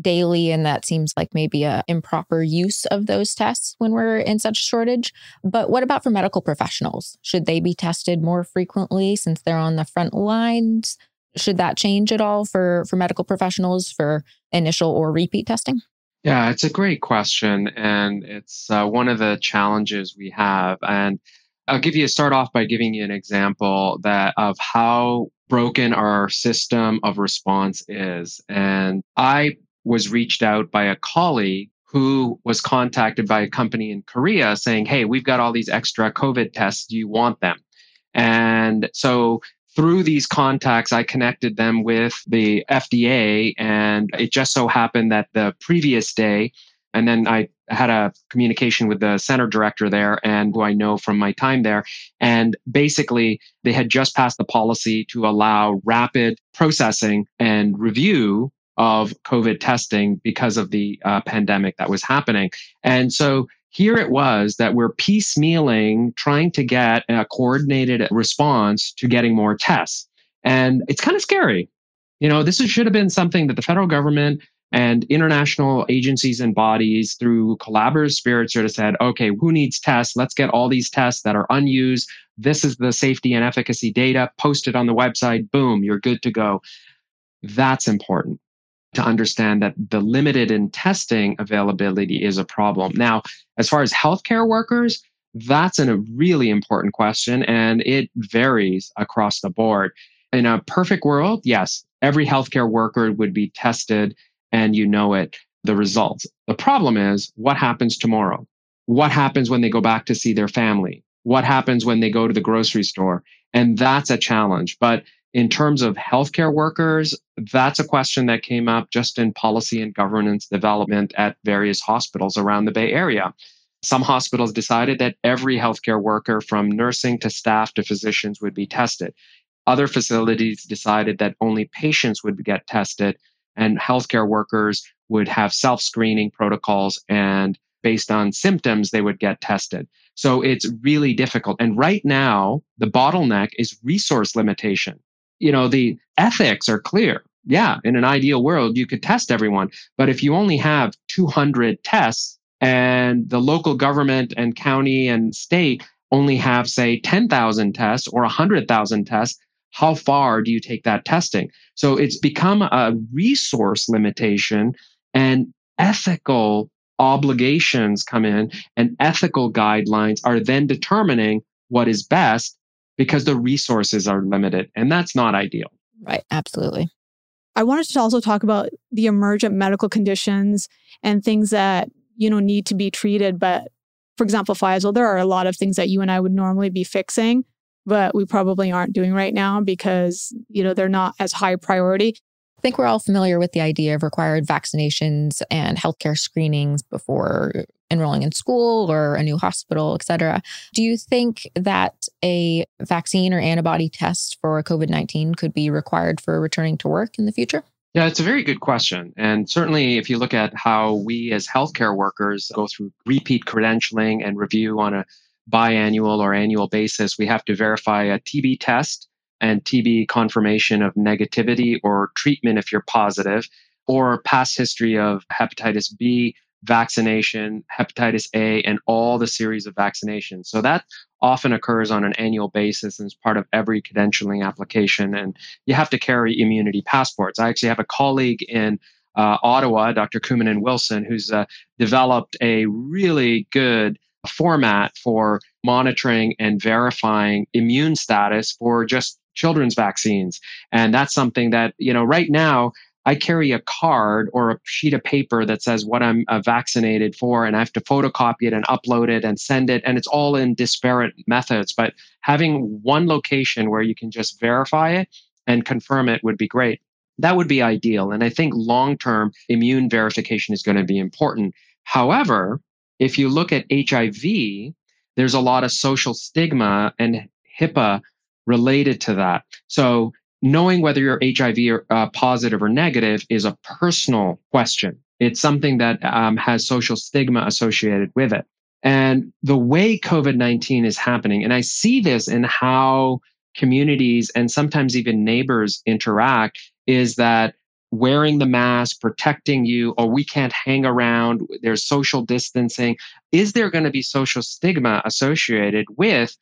daily and that seems like maybe a improper use of those tests when we're in such shortage but what about for medical professionals should they be tested more frequently since they're on the front lines should that change at all for for medical professionals for initial or repeat testing yeah it's a great question and it's uh, one of the challenges we have and I'll give you a start off by giving you an example that of how broken our system of response is. And I was reached out by a colleague who was contacted by a company in Korea saying, Hey, we've got all these extra COVID tests. Do you want them? And so through these contacts, I connected them with the FDA. And it just so happened that the previous day, and then I had a communication with the center director there and who I know from my time there. And basically, they had just passed the policy to allow rapid processing and review of COVID testing because of the uh, pandemic that was happening. And so here it was that we're piecemealing, trying to get a coordinated response to getting more tests. And it's kind of scary. You know, this should have been something that the federal government and international agencies and bodies through collaborative spirit sort of said, okay, who needs tests? Let's get all these tests that are unused. This is the safety and efficacy data posted on the website. Boom, you're good to go. That's important to understand that the limited in testing availability is a problem. Now, as far as healthcare workers, that's a really important question and it varies across the board. In a perfect world, yes, every healthcare worker would be tested and you know it, the results. The problem is what happens tomorrow? What happens when they go back to see their family? What happens when they go to the grocery store? And that's a challenge. But in terms of healthcare workers, that's a question that came up just in policy and governance development at various hospitals around the Bay Area. Some hospitals decided that every healthcare worker, from nursing to staff to physicians, would be tested. Other facilities decided that only patients would get tested and healthcare workers would have self screening protocols and based on symptoms, they would get tested. So it's really difficult. And right now, the bottleneck is resource limitation. You know, the ethics are clear. Yeah, in an ideal world, you could test everyone. But if you only have 200 tests and the local government and county and state only have, say, 10,000 tests or 100,000 tests, how far do you take that testing? So it's become a resource limitation and ethical obligations come in and ethical guidelines are then determining what is best because the resources are limited and that's not ideal. Right, absolutely. I wanted to also talk about the emergent medical conditions and things that, you know, need to be treated but for example, Faisal, there are a lot of things that you and I would normally be fixing but we probably aren't doing right now because, you know, they're not as high priority. I think we're all familiar with the idea of required vaccinations and healthcare screenings before enrolling in school or a new hospital, et cetera. Do you think that a vaccine or antibody test for COVID 19 could be required for returning to work in the future? Yeah, it's a very good question. And certainly, if you look at how we as healthcare workers go through repeat credentialing and review on a biannual or annual basis, we have to verify a TB test and TB confirmation of negativity or treatment if you're positive, or past history of hepatitis B, vaccination, hepatitis A, and all the series of vaccinations. So that often occurs on an annual basis and is part of every credentialing application. And you have to carry immunity passports. I actually have a colleague in uh, Ottawa, Dr. Kumanan Wilson, who's uh, developed a really good format for monitoring and verifying immune status for just children's vaccines. And that's something that, you know, right now, I carry a card or a sheet of paper that says what I'm uh, vaccinated for, and I have to photocopy it and upload it and send it. And it's all in disparate methods. But having one location where you can just verify it and confirm it would be great. That would be ideal. And I think long term immune verification is going to be important. However, if you look at HIV, there's a lot of social stigma and HIPAA related to that. So knowing whether you're HIV or, uh, positive or negative is a personal question. It's something that um, has social stigma associated with it. And the way COVID 19 is happening, and I see this in how communities and sometimes even neighbors interact, is that wearing the mask, protecting you, or we can't hang around, there's social distancing. Is there going to be social stigma associated with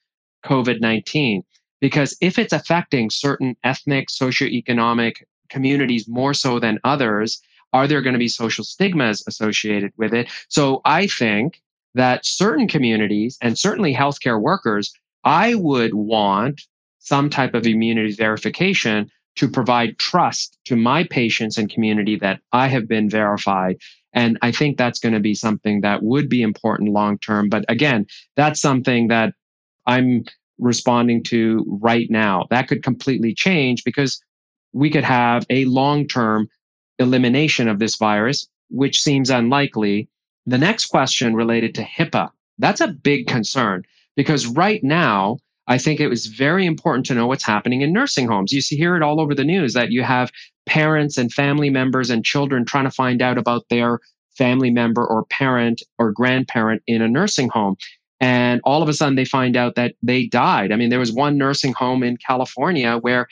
COVID 19? Because if it's affecting certain ethnic, socioeconomic communities more so than others, are there going to be social stigmas associated with it? So I think that certain communities and certainly healthcare workers, I would want some type of immunity verification to provide trust to my patients and community that I have been verified. And I think that's going to be something that would be important long term. But again, that's something that I'm responding to right now. That could completely change because we could have a long term elimination of this virus, which seems unlikely. The next question related to HIPAA. That's a big concern because right now, I think it was very important to know what's happening in nursing homes. You see, hear it all over the news that you have parents and family members and children trying to find out about their family member or parent or grandparent in a nursing home. And all of a sudden, they find out that they died. I mean, there was one nursing home in California where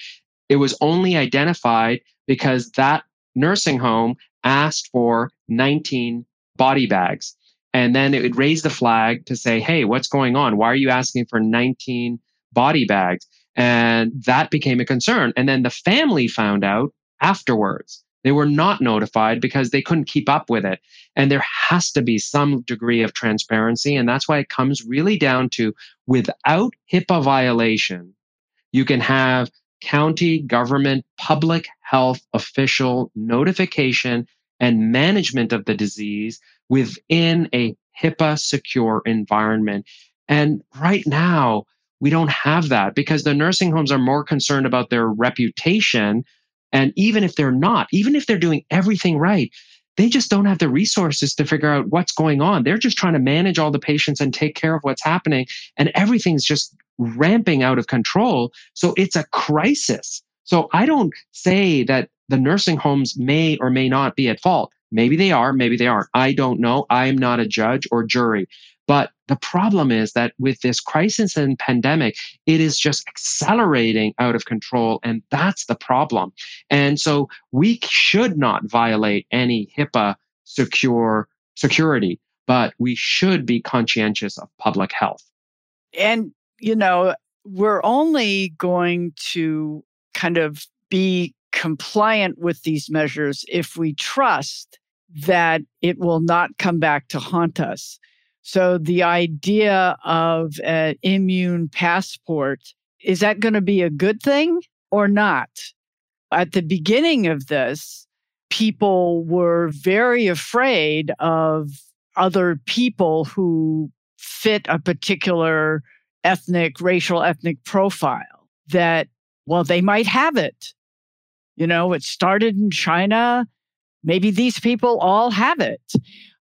it was only identified because that nursing home asked for 19 body bags. And then it would raise the flag to say, hey, what's going on? Why are you asking for 19 body bags? And that became a concern. And then the family found out afterwards. They were not notified because they couldn't keep up with it. And there has to be some degree of transparency. And that's why it comes really down to without HIPAA violation, you can have county government public health official notification and management of the disease within a HIPAA secure environment. And right now, we don't have that because the nursing homes are more concerned about their reputation and even if they're not, even if they're doing everything right, they just don't have the resources to figure out what's going on. They're just trying to manage all the patients and take care of what's happening. And everything's just ramping out of control. So it's a crisis. So I don't say that the nursing homes may or may not be at fault. Maybe they are, maybe they aren't. I don't know. I am not a judge or jury. But the problem is that with this crisis and pandemic, it is just accelerating out of control. And that's the problem. And so we should not violate any HIPAA secure security, but we should be conscientious of public health. And, you know, we're only going to kind of be compliant with these measures if we trust that it will not come back to haunt us. So the idea of an immune passport, is that going to be a good thing or not? At the beginning of this, people were very afraid of other people who fit a particular ethnic, racial, ethnic profile that, well, they might have it. You know, it started in China. Maybe these people all have it.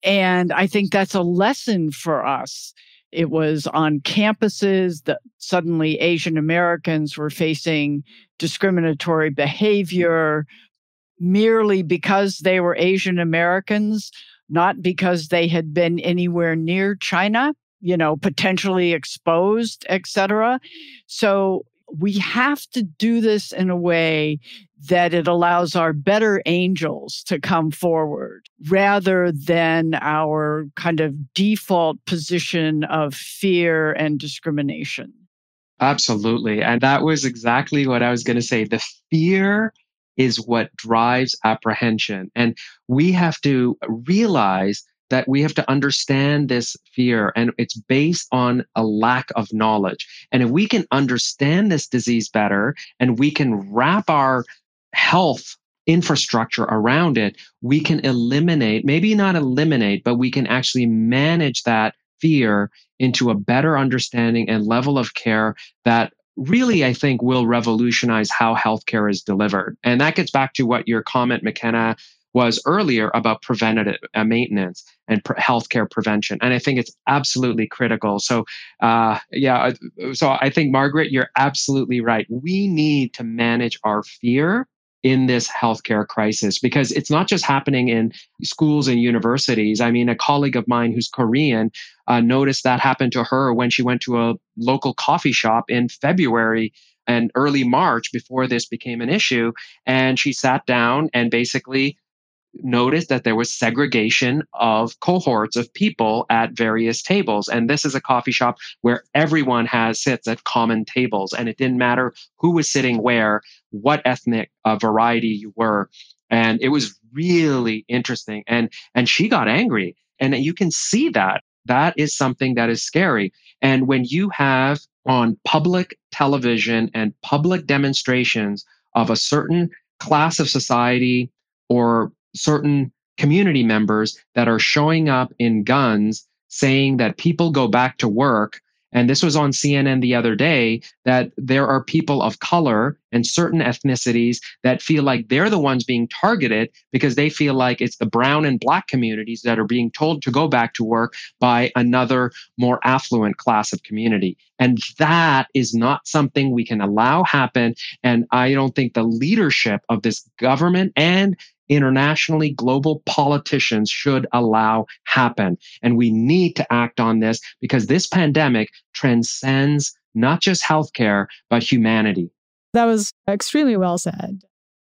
And I think that's a lesson for us. It was on campuses that suddenly Asian Americans were facing discriminatory behavior merely because they were Asian Americans, not because they had been anywhere near China, you know, potentially exposed, etc. So we have to do this in a way that it allows our better angels to come forward rather than our kind of default position of fear and discrimination. Absolutely. And that was exactly what I was going to say. The fear is what drives apprehension. And we have to realize that we have to understand this fear and it's based on a lack of knowledge. And if we can understand this disease better and we can wrap our health infrastructure around it, we can eliminate, maybe not eliminate, but we can actually manage that fear into a better understanding and level of care that really, I think, will revolutionize how healthcare is delivered. And that gets back to what your comment, McKenna, was earlier about preventative uh, maintenance and pr- healthcare prevention. And I think it's absolutely critical. So, uh, yeah, so I think, Margaret, you're absolutely right. We need to manage our fear in this healthcare crisis because it's not just happening in schools and universities. I mean, a colleague of mine who's Korean uh, noticed that happened to her when she went to a local coffee shop in February and early March before this became an issue. And she sat down and basically noticed that there was segregation of cohorts of people at various tables. And this is a coffee shop where everyone has sits at common tables, and it didn't matter who was sitting where, what ethnic uh, variety you were. And it was really interesting. And and she got angry. And you can see that. That is something that is scary. And when you have on public television and public demonstrations of a certain class of society or certain community members that are showing up in guns saying that people go back to work and this was on CNN the other day that there are people of color and certain ethnicities that feel like they're the ones being targeted because they feel like it's the brown and black communities that are being told to go back to work by another more affluent class of community. And that is not something we can allow happen. And I don't think the leadership of this government and internationally global politicians should allow happen. And we need to act on this because this pandemic transcends not just healthcare, but humanity. That was extremely well said.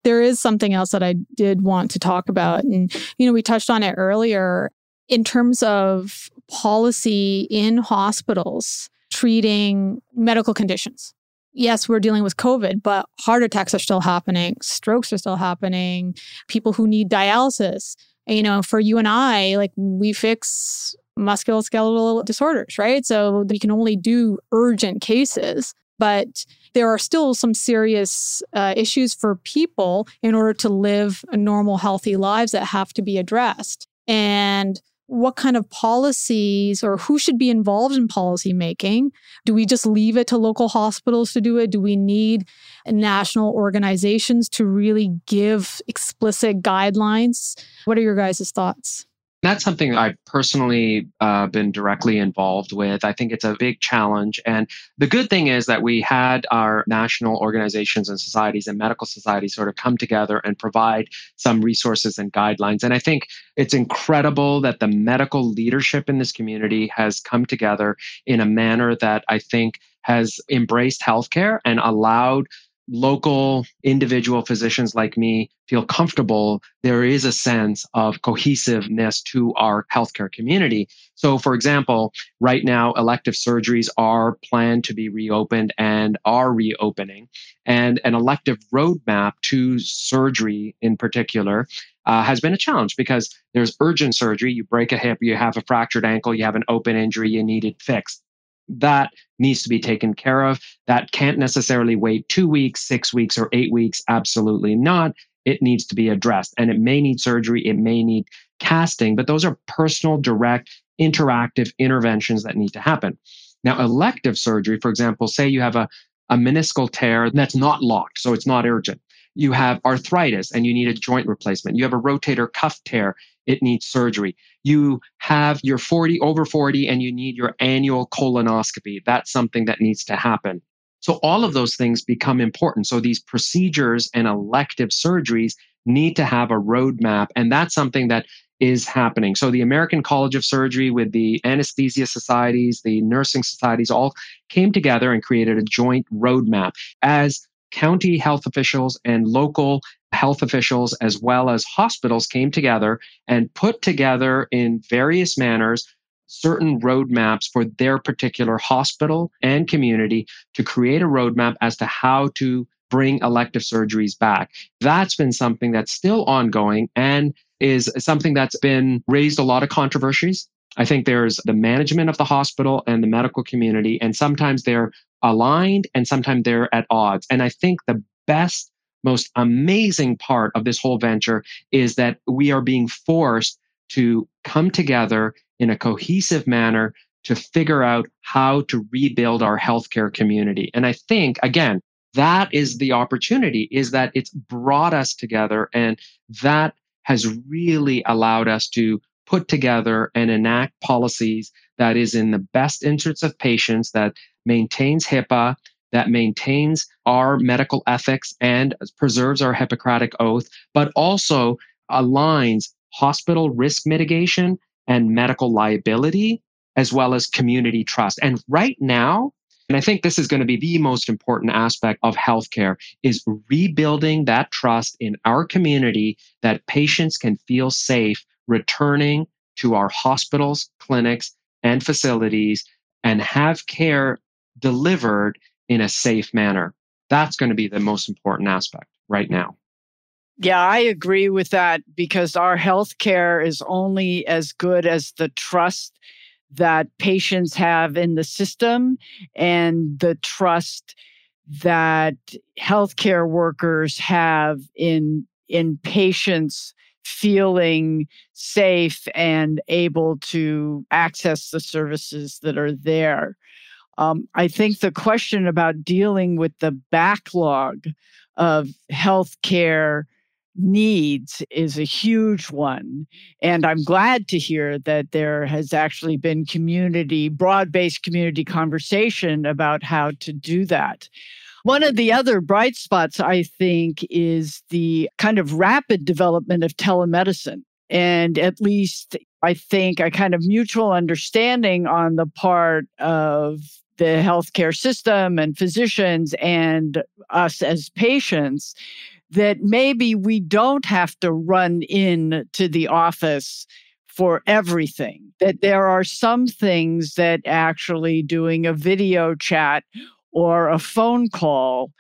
There is something else that I did want to talk about. And, you know, we touched on it earlier in terms of policy in hospitals treating medical conditions yes, we're dealing with COVID, but heart attacks are still happening, strokes are still happening, people who need dialysis. You know, for you and I, like we fix musculoskeletal disorders, right? So we can only do urgent cases, but there are still some serious uh, issues for people in order to live normal, healthy lives that have to be addressed. And what kind of policies or who should be involved in policy making? Do we just leave it to local hospitals to do it? Do we need national organizations to really give explicit guidelines? What are your guys' thoughts? That's something I've personally uh, been directly involved with. I think it's a big challenge. And the good thing is that we had our national organizations and societies and medical societies sort of come together and provide some resources and guidelines. And I think it's incredible that the medical leadership in this community has come together in a manner that I think has embraced healthcare and allowed local individual physicians like me feel comfortable, there is a sense of cohesiveness to our healthcare community. So, for example, right now, elective surgeries are planned to be reopened and are reopening. And an elective roadmap to surgery in particular uh, has been a challenge because there's urgent surgery. You break a hip, you have a fractured ankle, you have an open injury, you need it fixed that needs to be taken care of. That can't necessarily wait two weeks, six weeks, or eight weeks. Absolutely not. It needs to be addressed. And it may need surgery, it may need casting, but those are personal, direct, interactive interventions that need to happen. Now, elective surgery, for example, say you have a, a meniscal tear that's not locked, so it's not urgent. You have arthritis and you need a joint replacement. You have a rotator cuff tear it needs surgery. You have your 40 over 40 and you need your annual colonoscopy. That's something that needs to happen. So all of mm. those things become important. So these procedures and elective surgeries need to have a roadmap. And that's something that is happening. So the American College of Surgery with the anesthesia societies, the nursing societies all came together and created a joint roadmap as county health officials and local health officials as well as hospitals came together and put together in various manners certain roadmaps for their particular hospital and community to create a roadmap as to how to bring elective surgeries back. That's been something that's still ongoing and is something that's been raised a lot of controversies. I think there's the management of the hospital and the medical community, and sometimes they're aligned and sometimes they're at odds. And I think the best, most amazing part of this whole venture is that we are being forced to come together in a cohesive manner to figure out how to rebuild our healthcare community. And I think, again, that is the opportunity is that it's brought us together and that has really allowed us to put together and enact policies that is in the best interests of patients that maintains HIPAA, that maintains our medical ethics and preserves our Hippocratic oath, but also aligns hospital risk mitigation and medical liability, as well as community trust. And right now, and I think this is going to be the most important aspect of healthcare is rebuilding that trust in our community that patients can feel safe returning to our hospitals, clinics, and facilities and have care delivered in a safe manner. That's going to be the most important aspect right now. Yeah, I agree with that because our healthcare is only as good as the trust that patients have in the system and the trust that healthcare workers have in in patients feeling safe and able to access the services that are there. Um, I think the question about dealing with the backlog of healthcare needs is a huge one. And I'm glad to hear that there has actually been community, broad based community conversation about how to do that. One of the other bright spots, I think, is the kind of rapid development of telemedicine. And at least I think a kind of mutual understanding on the part of the healthcare system and physicians and us as patients that maybe we don't have to run in to the office for everything that there are some things that actually doing a video chat or a phone call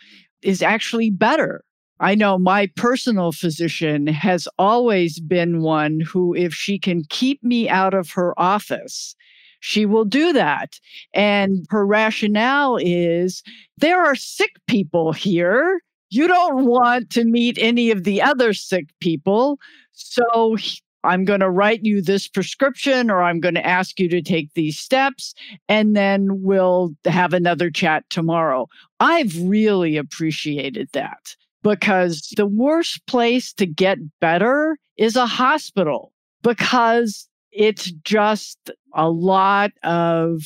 is actually better I know my personal physician has always been one who, if she can keep me out of her office, she will do that. And her rationale is there are sick people here. You don't want to meet any of the other sick people. So I'm going to write you this prescription or I'm going to ask you to take these steps and then we'll have another chat tomorrow. I've really appreciated that because the worst place to get better is a hospital because it's just a lot of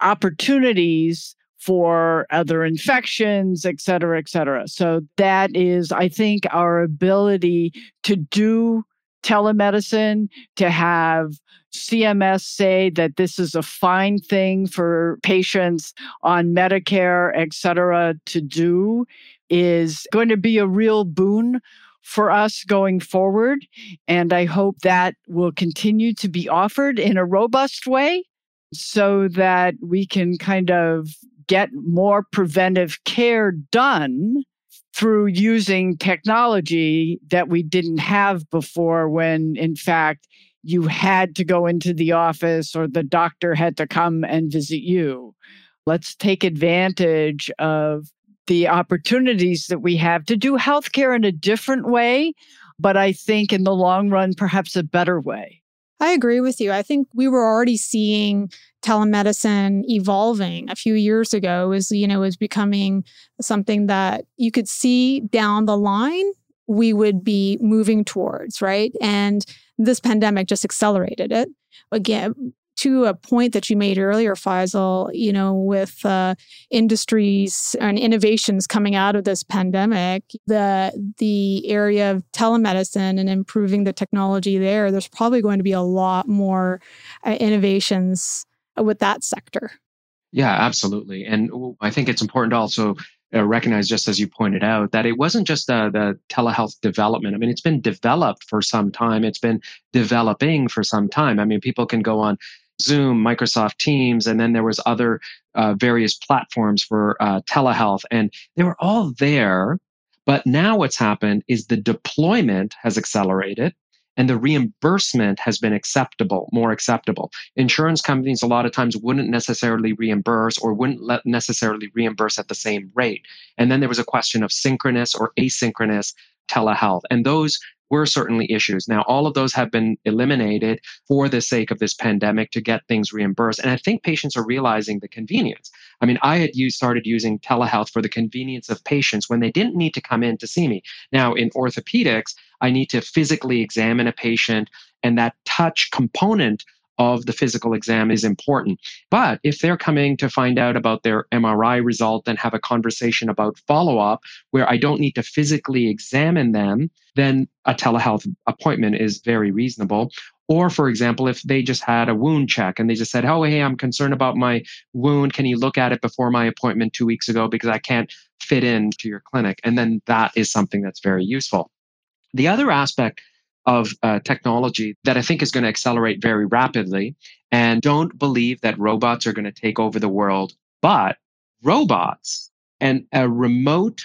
opportunities for other infections, et cetera, et cetera. So that is, I think, our ability to do telemedicine, to have CMS say that this is a fine thing for patients on Medicare, et cetera, to do is going to be a real boon for us going forward. And I hope that will continue to be offered in a robust way so that we can kind of get more preventive care done through using technology that we didn't have before when in fact you had to go into the office or the doctor had to come and visit you. Let's take advantage of the opportunities that we have to do healthcare in a different way, but I think in the long run, perhaps a better way. I agree with you. I think we were already seeing telemedicine evolving a few years ago. Was, you know, was becoming something that you could see down the line we would be moving towards, right? And this pandemic just accelerated it. Again, to a point that you made earlier, Faisal, you know, with uh, industries and innovations coming out of this pandemic, the the area of telemedicine and improving the technology there, there's probably going to be a lot more uh, innovations with that sector. Yeah, absolutely. And I think it's important to also uh, recognize, just as you pointed out, that it wasn't just the telehealth development. I mean, it's been developed for some time. It's been developing for some time. I mean, people can go on Zoom, Microsoft Teams, and then there was other uh, various platforms for uh, telehealth, and they were all there. But now what's happened is the deployment has accelerated and the reimbursement has been acceptable, more acceptable. Insurance companies a lot of times wouldn't necessarily reimburse or wouldn't necessarily reimburse at the same rate. And then there was a question of synchronous or asynchronous telehealth. And those were certainly issues. Now, all of those have been eliminated for the sake of this pandemic to get things reimbursed. And I think patients are realizing the convenience. I mean, I had used, started using telehealth for the convenience of patients when they didn't need to come in to see me. Now, in orthopedics, I need to physically examine a patient, and that touch component of the physical exam is important. But if they're coming to find out about their MRI result and have a conversation about follow up where I don't need to physically examine them, then a telehealth appointment is very reasonable. Or, for example, if they just had a wound check and they just said, Oh, hey, I'm concerned about my wound. Can you look at it before my appointment two weeks ago because I can't fit into your clinic? And then that is something that's very useful. The other aspect of uh, technology that I think is going to accelerate very rapidly. And don't believe that robots are going to take over the world, but robots and a remote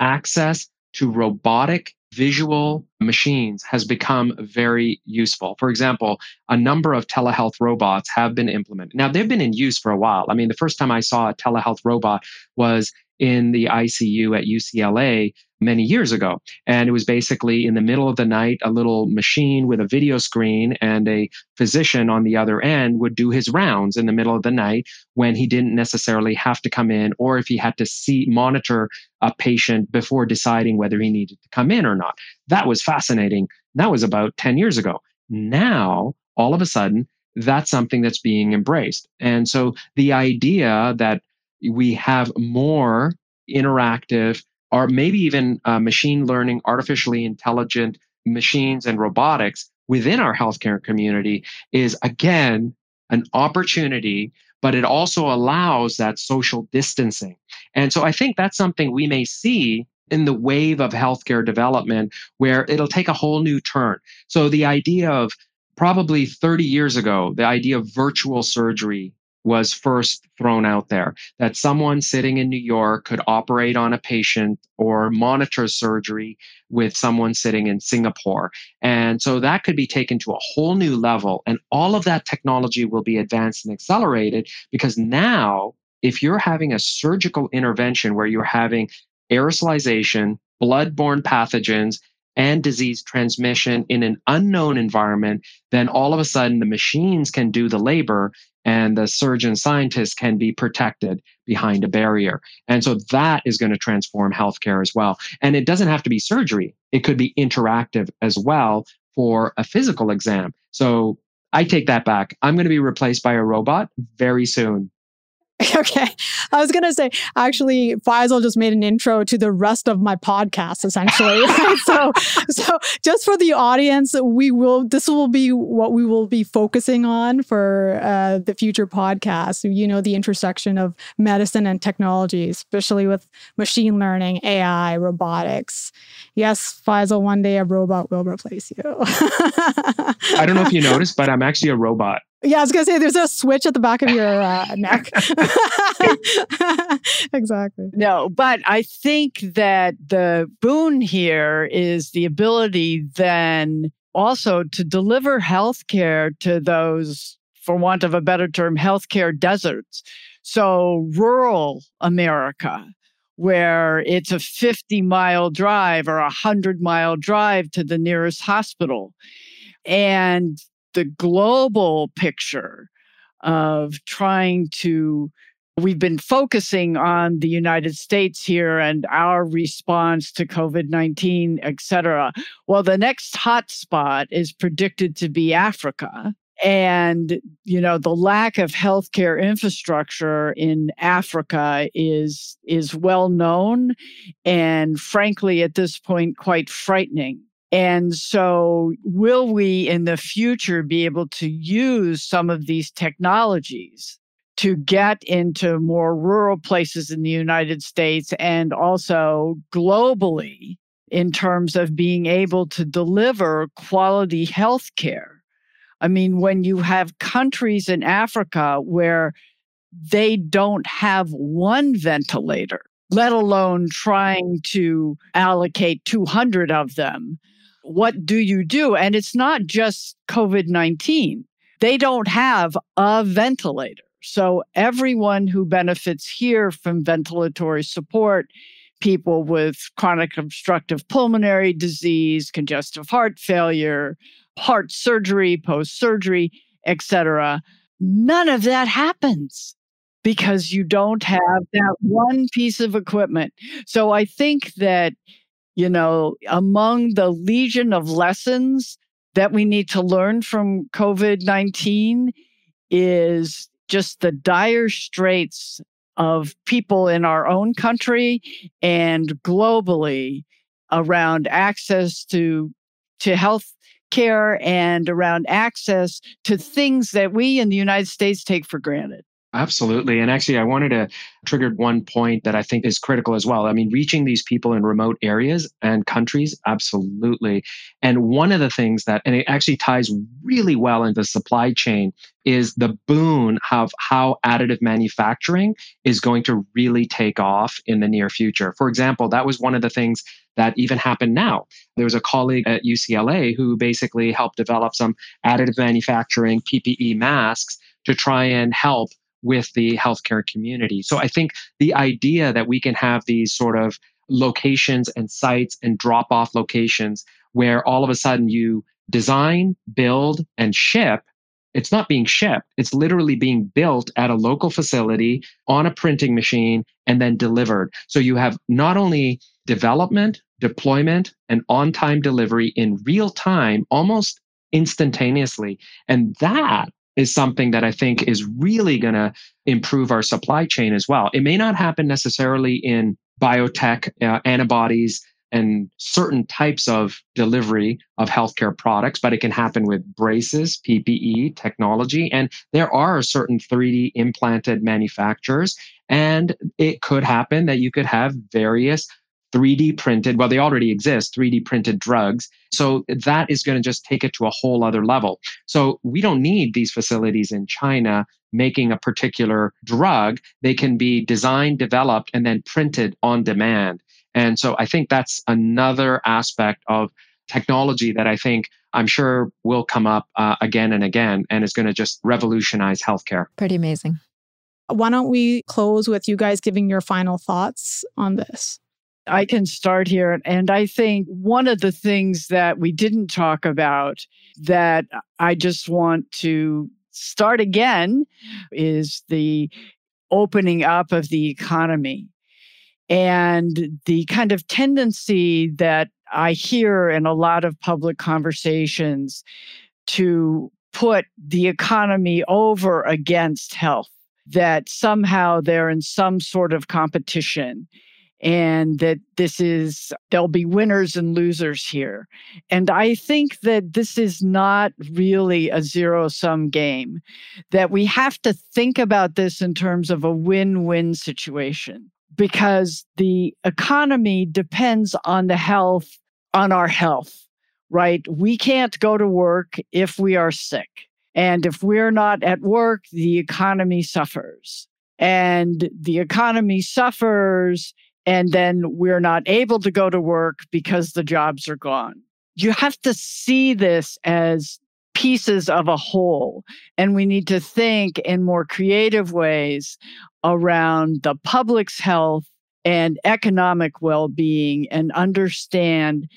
access to robotic visual machines has become very useful. For example, a number of telehealth robots have been implemented. Now, they've been in use for a while. I mean, the first time I saw a telehealth robot was in the ICU at UCLA many years ago. And it was basically in the middle of the night, a little machine with a video screen, and a physician on the other end would do his rounds in the middle of the night when he didn't necessarily have to come in, or if he had to see, monitor a patient before deciding whether he needed to come in or not. That was fascinating. That was about 10 years ago. Now, all of a sudden, that's something that's being embraced. And so the idea that we have more interactive or maybe even uh, machine learning, artificially intelligent machines and robotics within our healthcare community is again an opportunity, but it also allows that social distancing. And so I think that's something we may see in the wave of healthcare development where it'll take a whole new turn. So the idea of probably 30 years ago, the idea of virtual surgery was first thrown out there that someone sitting in New York could operate on a patient or monitor surgery with someone sitting in Singapore. And so that could be taken to a whole new level. And all of that technology will be advanced and accelerated because now, if you're having a surgical intervention where you're having aerosolization, blood-borne pathogens, and disease transmission in an unknown environment, then all of a sudden the machines can do the labor and the surgeon scientists can be protected behind a barrier. And so that is going to transform healthcare as well. And it doesn't have to be surgery, it could be interactive as well for a physical exam. So I take that back. I'm going to be replaced by a robot very soon. Okay. I was going to say, actually, Faisal just made an intro to the rest of my podcast, essentially. so, so just for the audience, we will, this will be what we will be focusing on for uh, the future podcast. You know, the intersection of medicine and technology, especially with machine learning, AI, robotics. Yes, Faisal, one day a robot will replace you. I don't know if you noticed, but I'm actually a robot. Yeah, I was gonna say there's a switch at the back of your uh, neck. exactly. No, but I think that the boon here is the ability then also to deliver healthcare to those, for want of a better term, healthcare deserts. So rural America, where it's a 50 mile drive or a 100 mile drive to the nearest hospital. And the global picture of trying to we've been focusing on the United States here and our response to COVID 19, et cetera. Well, the next hotspot is predicted to be Africa. And, you know, the lack of healthcare infrastructure in Africa is, is well known and frankly, at this point, quite frightening. And so, will we in the future be able to use some of these technologies to get into more rural places in the United States and also globally in terms of being able to deliver quality health care? I mean, when you have countries in Africa where they don't have one ventilator, let alone trying to allocate 200 of them what do you do? And it's not just COVID 19, they don't have a ventilator. So everyone who benefits here from ventilatory support, people with chronic obstructive pulmonary disease, congestive heart failure, heart surgery, post surgery, etc. None of that happens because you don't have that one piece of equipment. So I think that you know, among the legion of lessons that we need to learn from COVID 19 is just the dire straits of people in our own country and globally around access to to health care and around access to things that we in the United States take for granted. Absolutely. And actually, I wanted to trigger one point that I think is critical as well. I mean, reaching these people in remote areas and countries, absolutely. And one of the things that, and it actually ties really well into supply chain, is the boon of how additive manufacturing is going to really take off in the near future. For example, that was one of the things that even happened now. There was a colleague at UCLA who basically helped develop some additive manufacturing PPE masks to try and help with the healthcare community. So I think the idea that we can have these sort of locations and sites and drop off locations where all of a sudden you design, build, and ship. It's not being shipped. It's literally being built at a local facility on a printing machine and then delivered. So you have not only development, deployment, and on time delivery in real time, almost instantaneously. And that is something that I think is really going to improve our supply chain as well. It may not happen necessarily in biotech, uh, antibodies, and certain types of delivery of healthcare products, but it can happen with braces, PPE, technology. And there are certain 3D implanted manufacturers. And it could happen that you could have various 3D printed, well, they already exist, 3D printed drugs. So that is going to just take it to a whole other level. So we don't need these facilities in China making a particular drug. They can be designed, developed, and then printed on demand. And so I think that's another aspect of technology that I think I'm sure will come up uh, again and again and is going to just revolutionize healthcare. Pretty amazing. Why don't we close with you guys giving your final thoughts on this? I can start here. And I think one of the things that we didn't talk about that I just want to start again is the opening up of the economy and the kind of tendency that I hear in a lot of public conversations to put the economy over against health, that somehow they're in some sort of competition and that this is there'll be winners and losers here. And i think that this is not really a zero sum game that we have to think about this in terms of a win-win situation because the economy depends on the health on our health right? We can't go to work if we are sick and if we're not at work the economy suffers. And the economy suffers and then we're not able to go to work because the jobs are gone. You have to see this as pieces of a whole. And we need to think in more creative ways around the public's health and economic well being and understand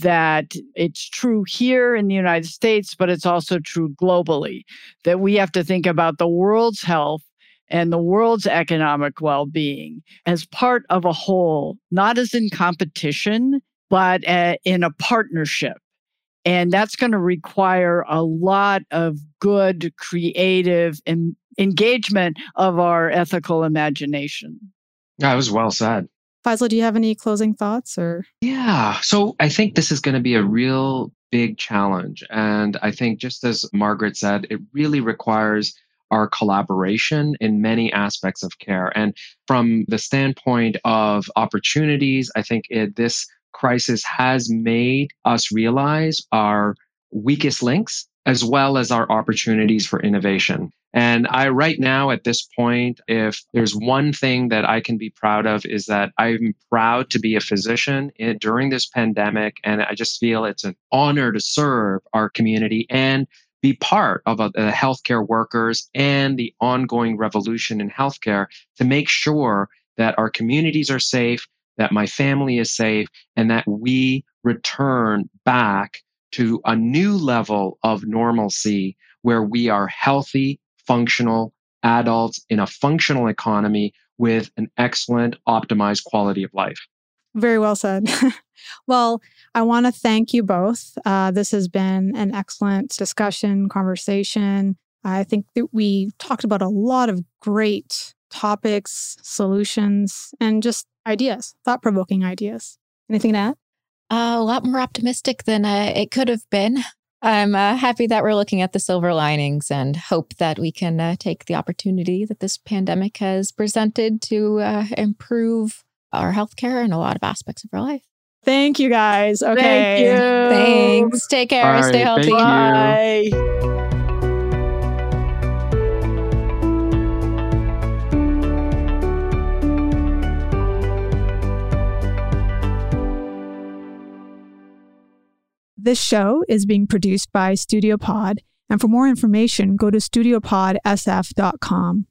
that it's true here in the United States, but it's also true globally. That we have to think about the world's health and the world's economic well being as part of a whole, not as in competition, but uh, in a partnership. And that's going to require a lot of good, creative and engagement of our ethical imagination. That was well said. Faisal, do you have any closing thoughts or? Yeah. So I think this is going to be a real big challenge. And I think, just as Margaret said, it really requires our collaboration in many aspects of care. And from the standpoint of opportunities, I think it, this crisis has made us realize our weakest links as well as our opportunities for innovation. And I, right now, at this point, if there's one thing that I can be proud of, is that I'm proud to be a physician in, during this pandemic. And I just feel it's an honor to serve our community and be part of uh, the healthcare workers and the ongoing revolution in healthcare to make sure that our communities are safe, that my family is safe, and that we return back to a new level of normalcy where we are healthy, functional adults in a functional economy with an excellent, optimized quality of life. Very well said. well, I want to thank you both. Uh, this has been an excellent discussion, conversation. I think that we talked about a lot of great topics, solutions, and just ideas, thought provoking ideas. Anything to add? Uh, a lot more optimistic than uh, it could have been. I'm uh, happy that we're looking at the silver linings and hope that we can uh, take the opportunity that this pandemic has presented to uh, improve our healthcare and a lot of aspects of our life. Thank you guys. Okay. Thank you. Thanks. Take care. All Stay healthy. thank you. Bye. This show is being produced by Studio Pod, and for more information, go to studiopodsf.com.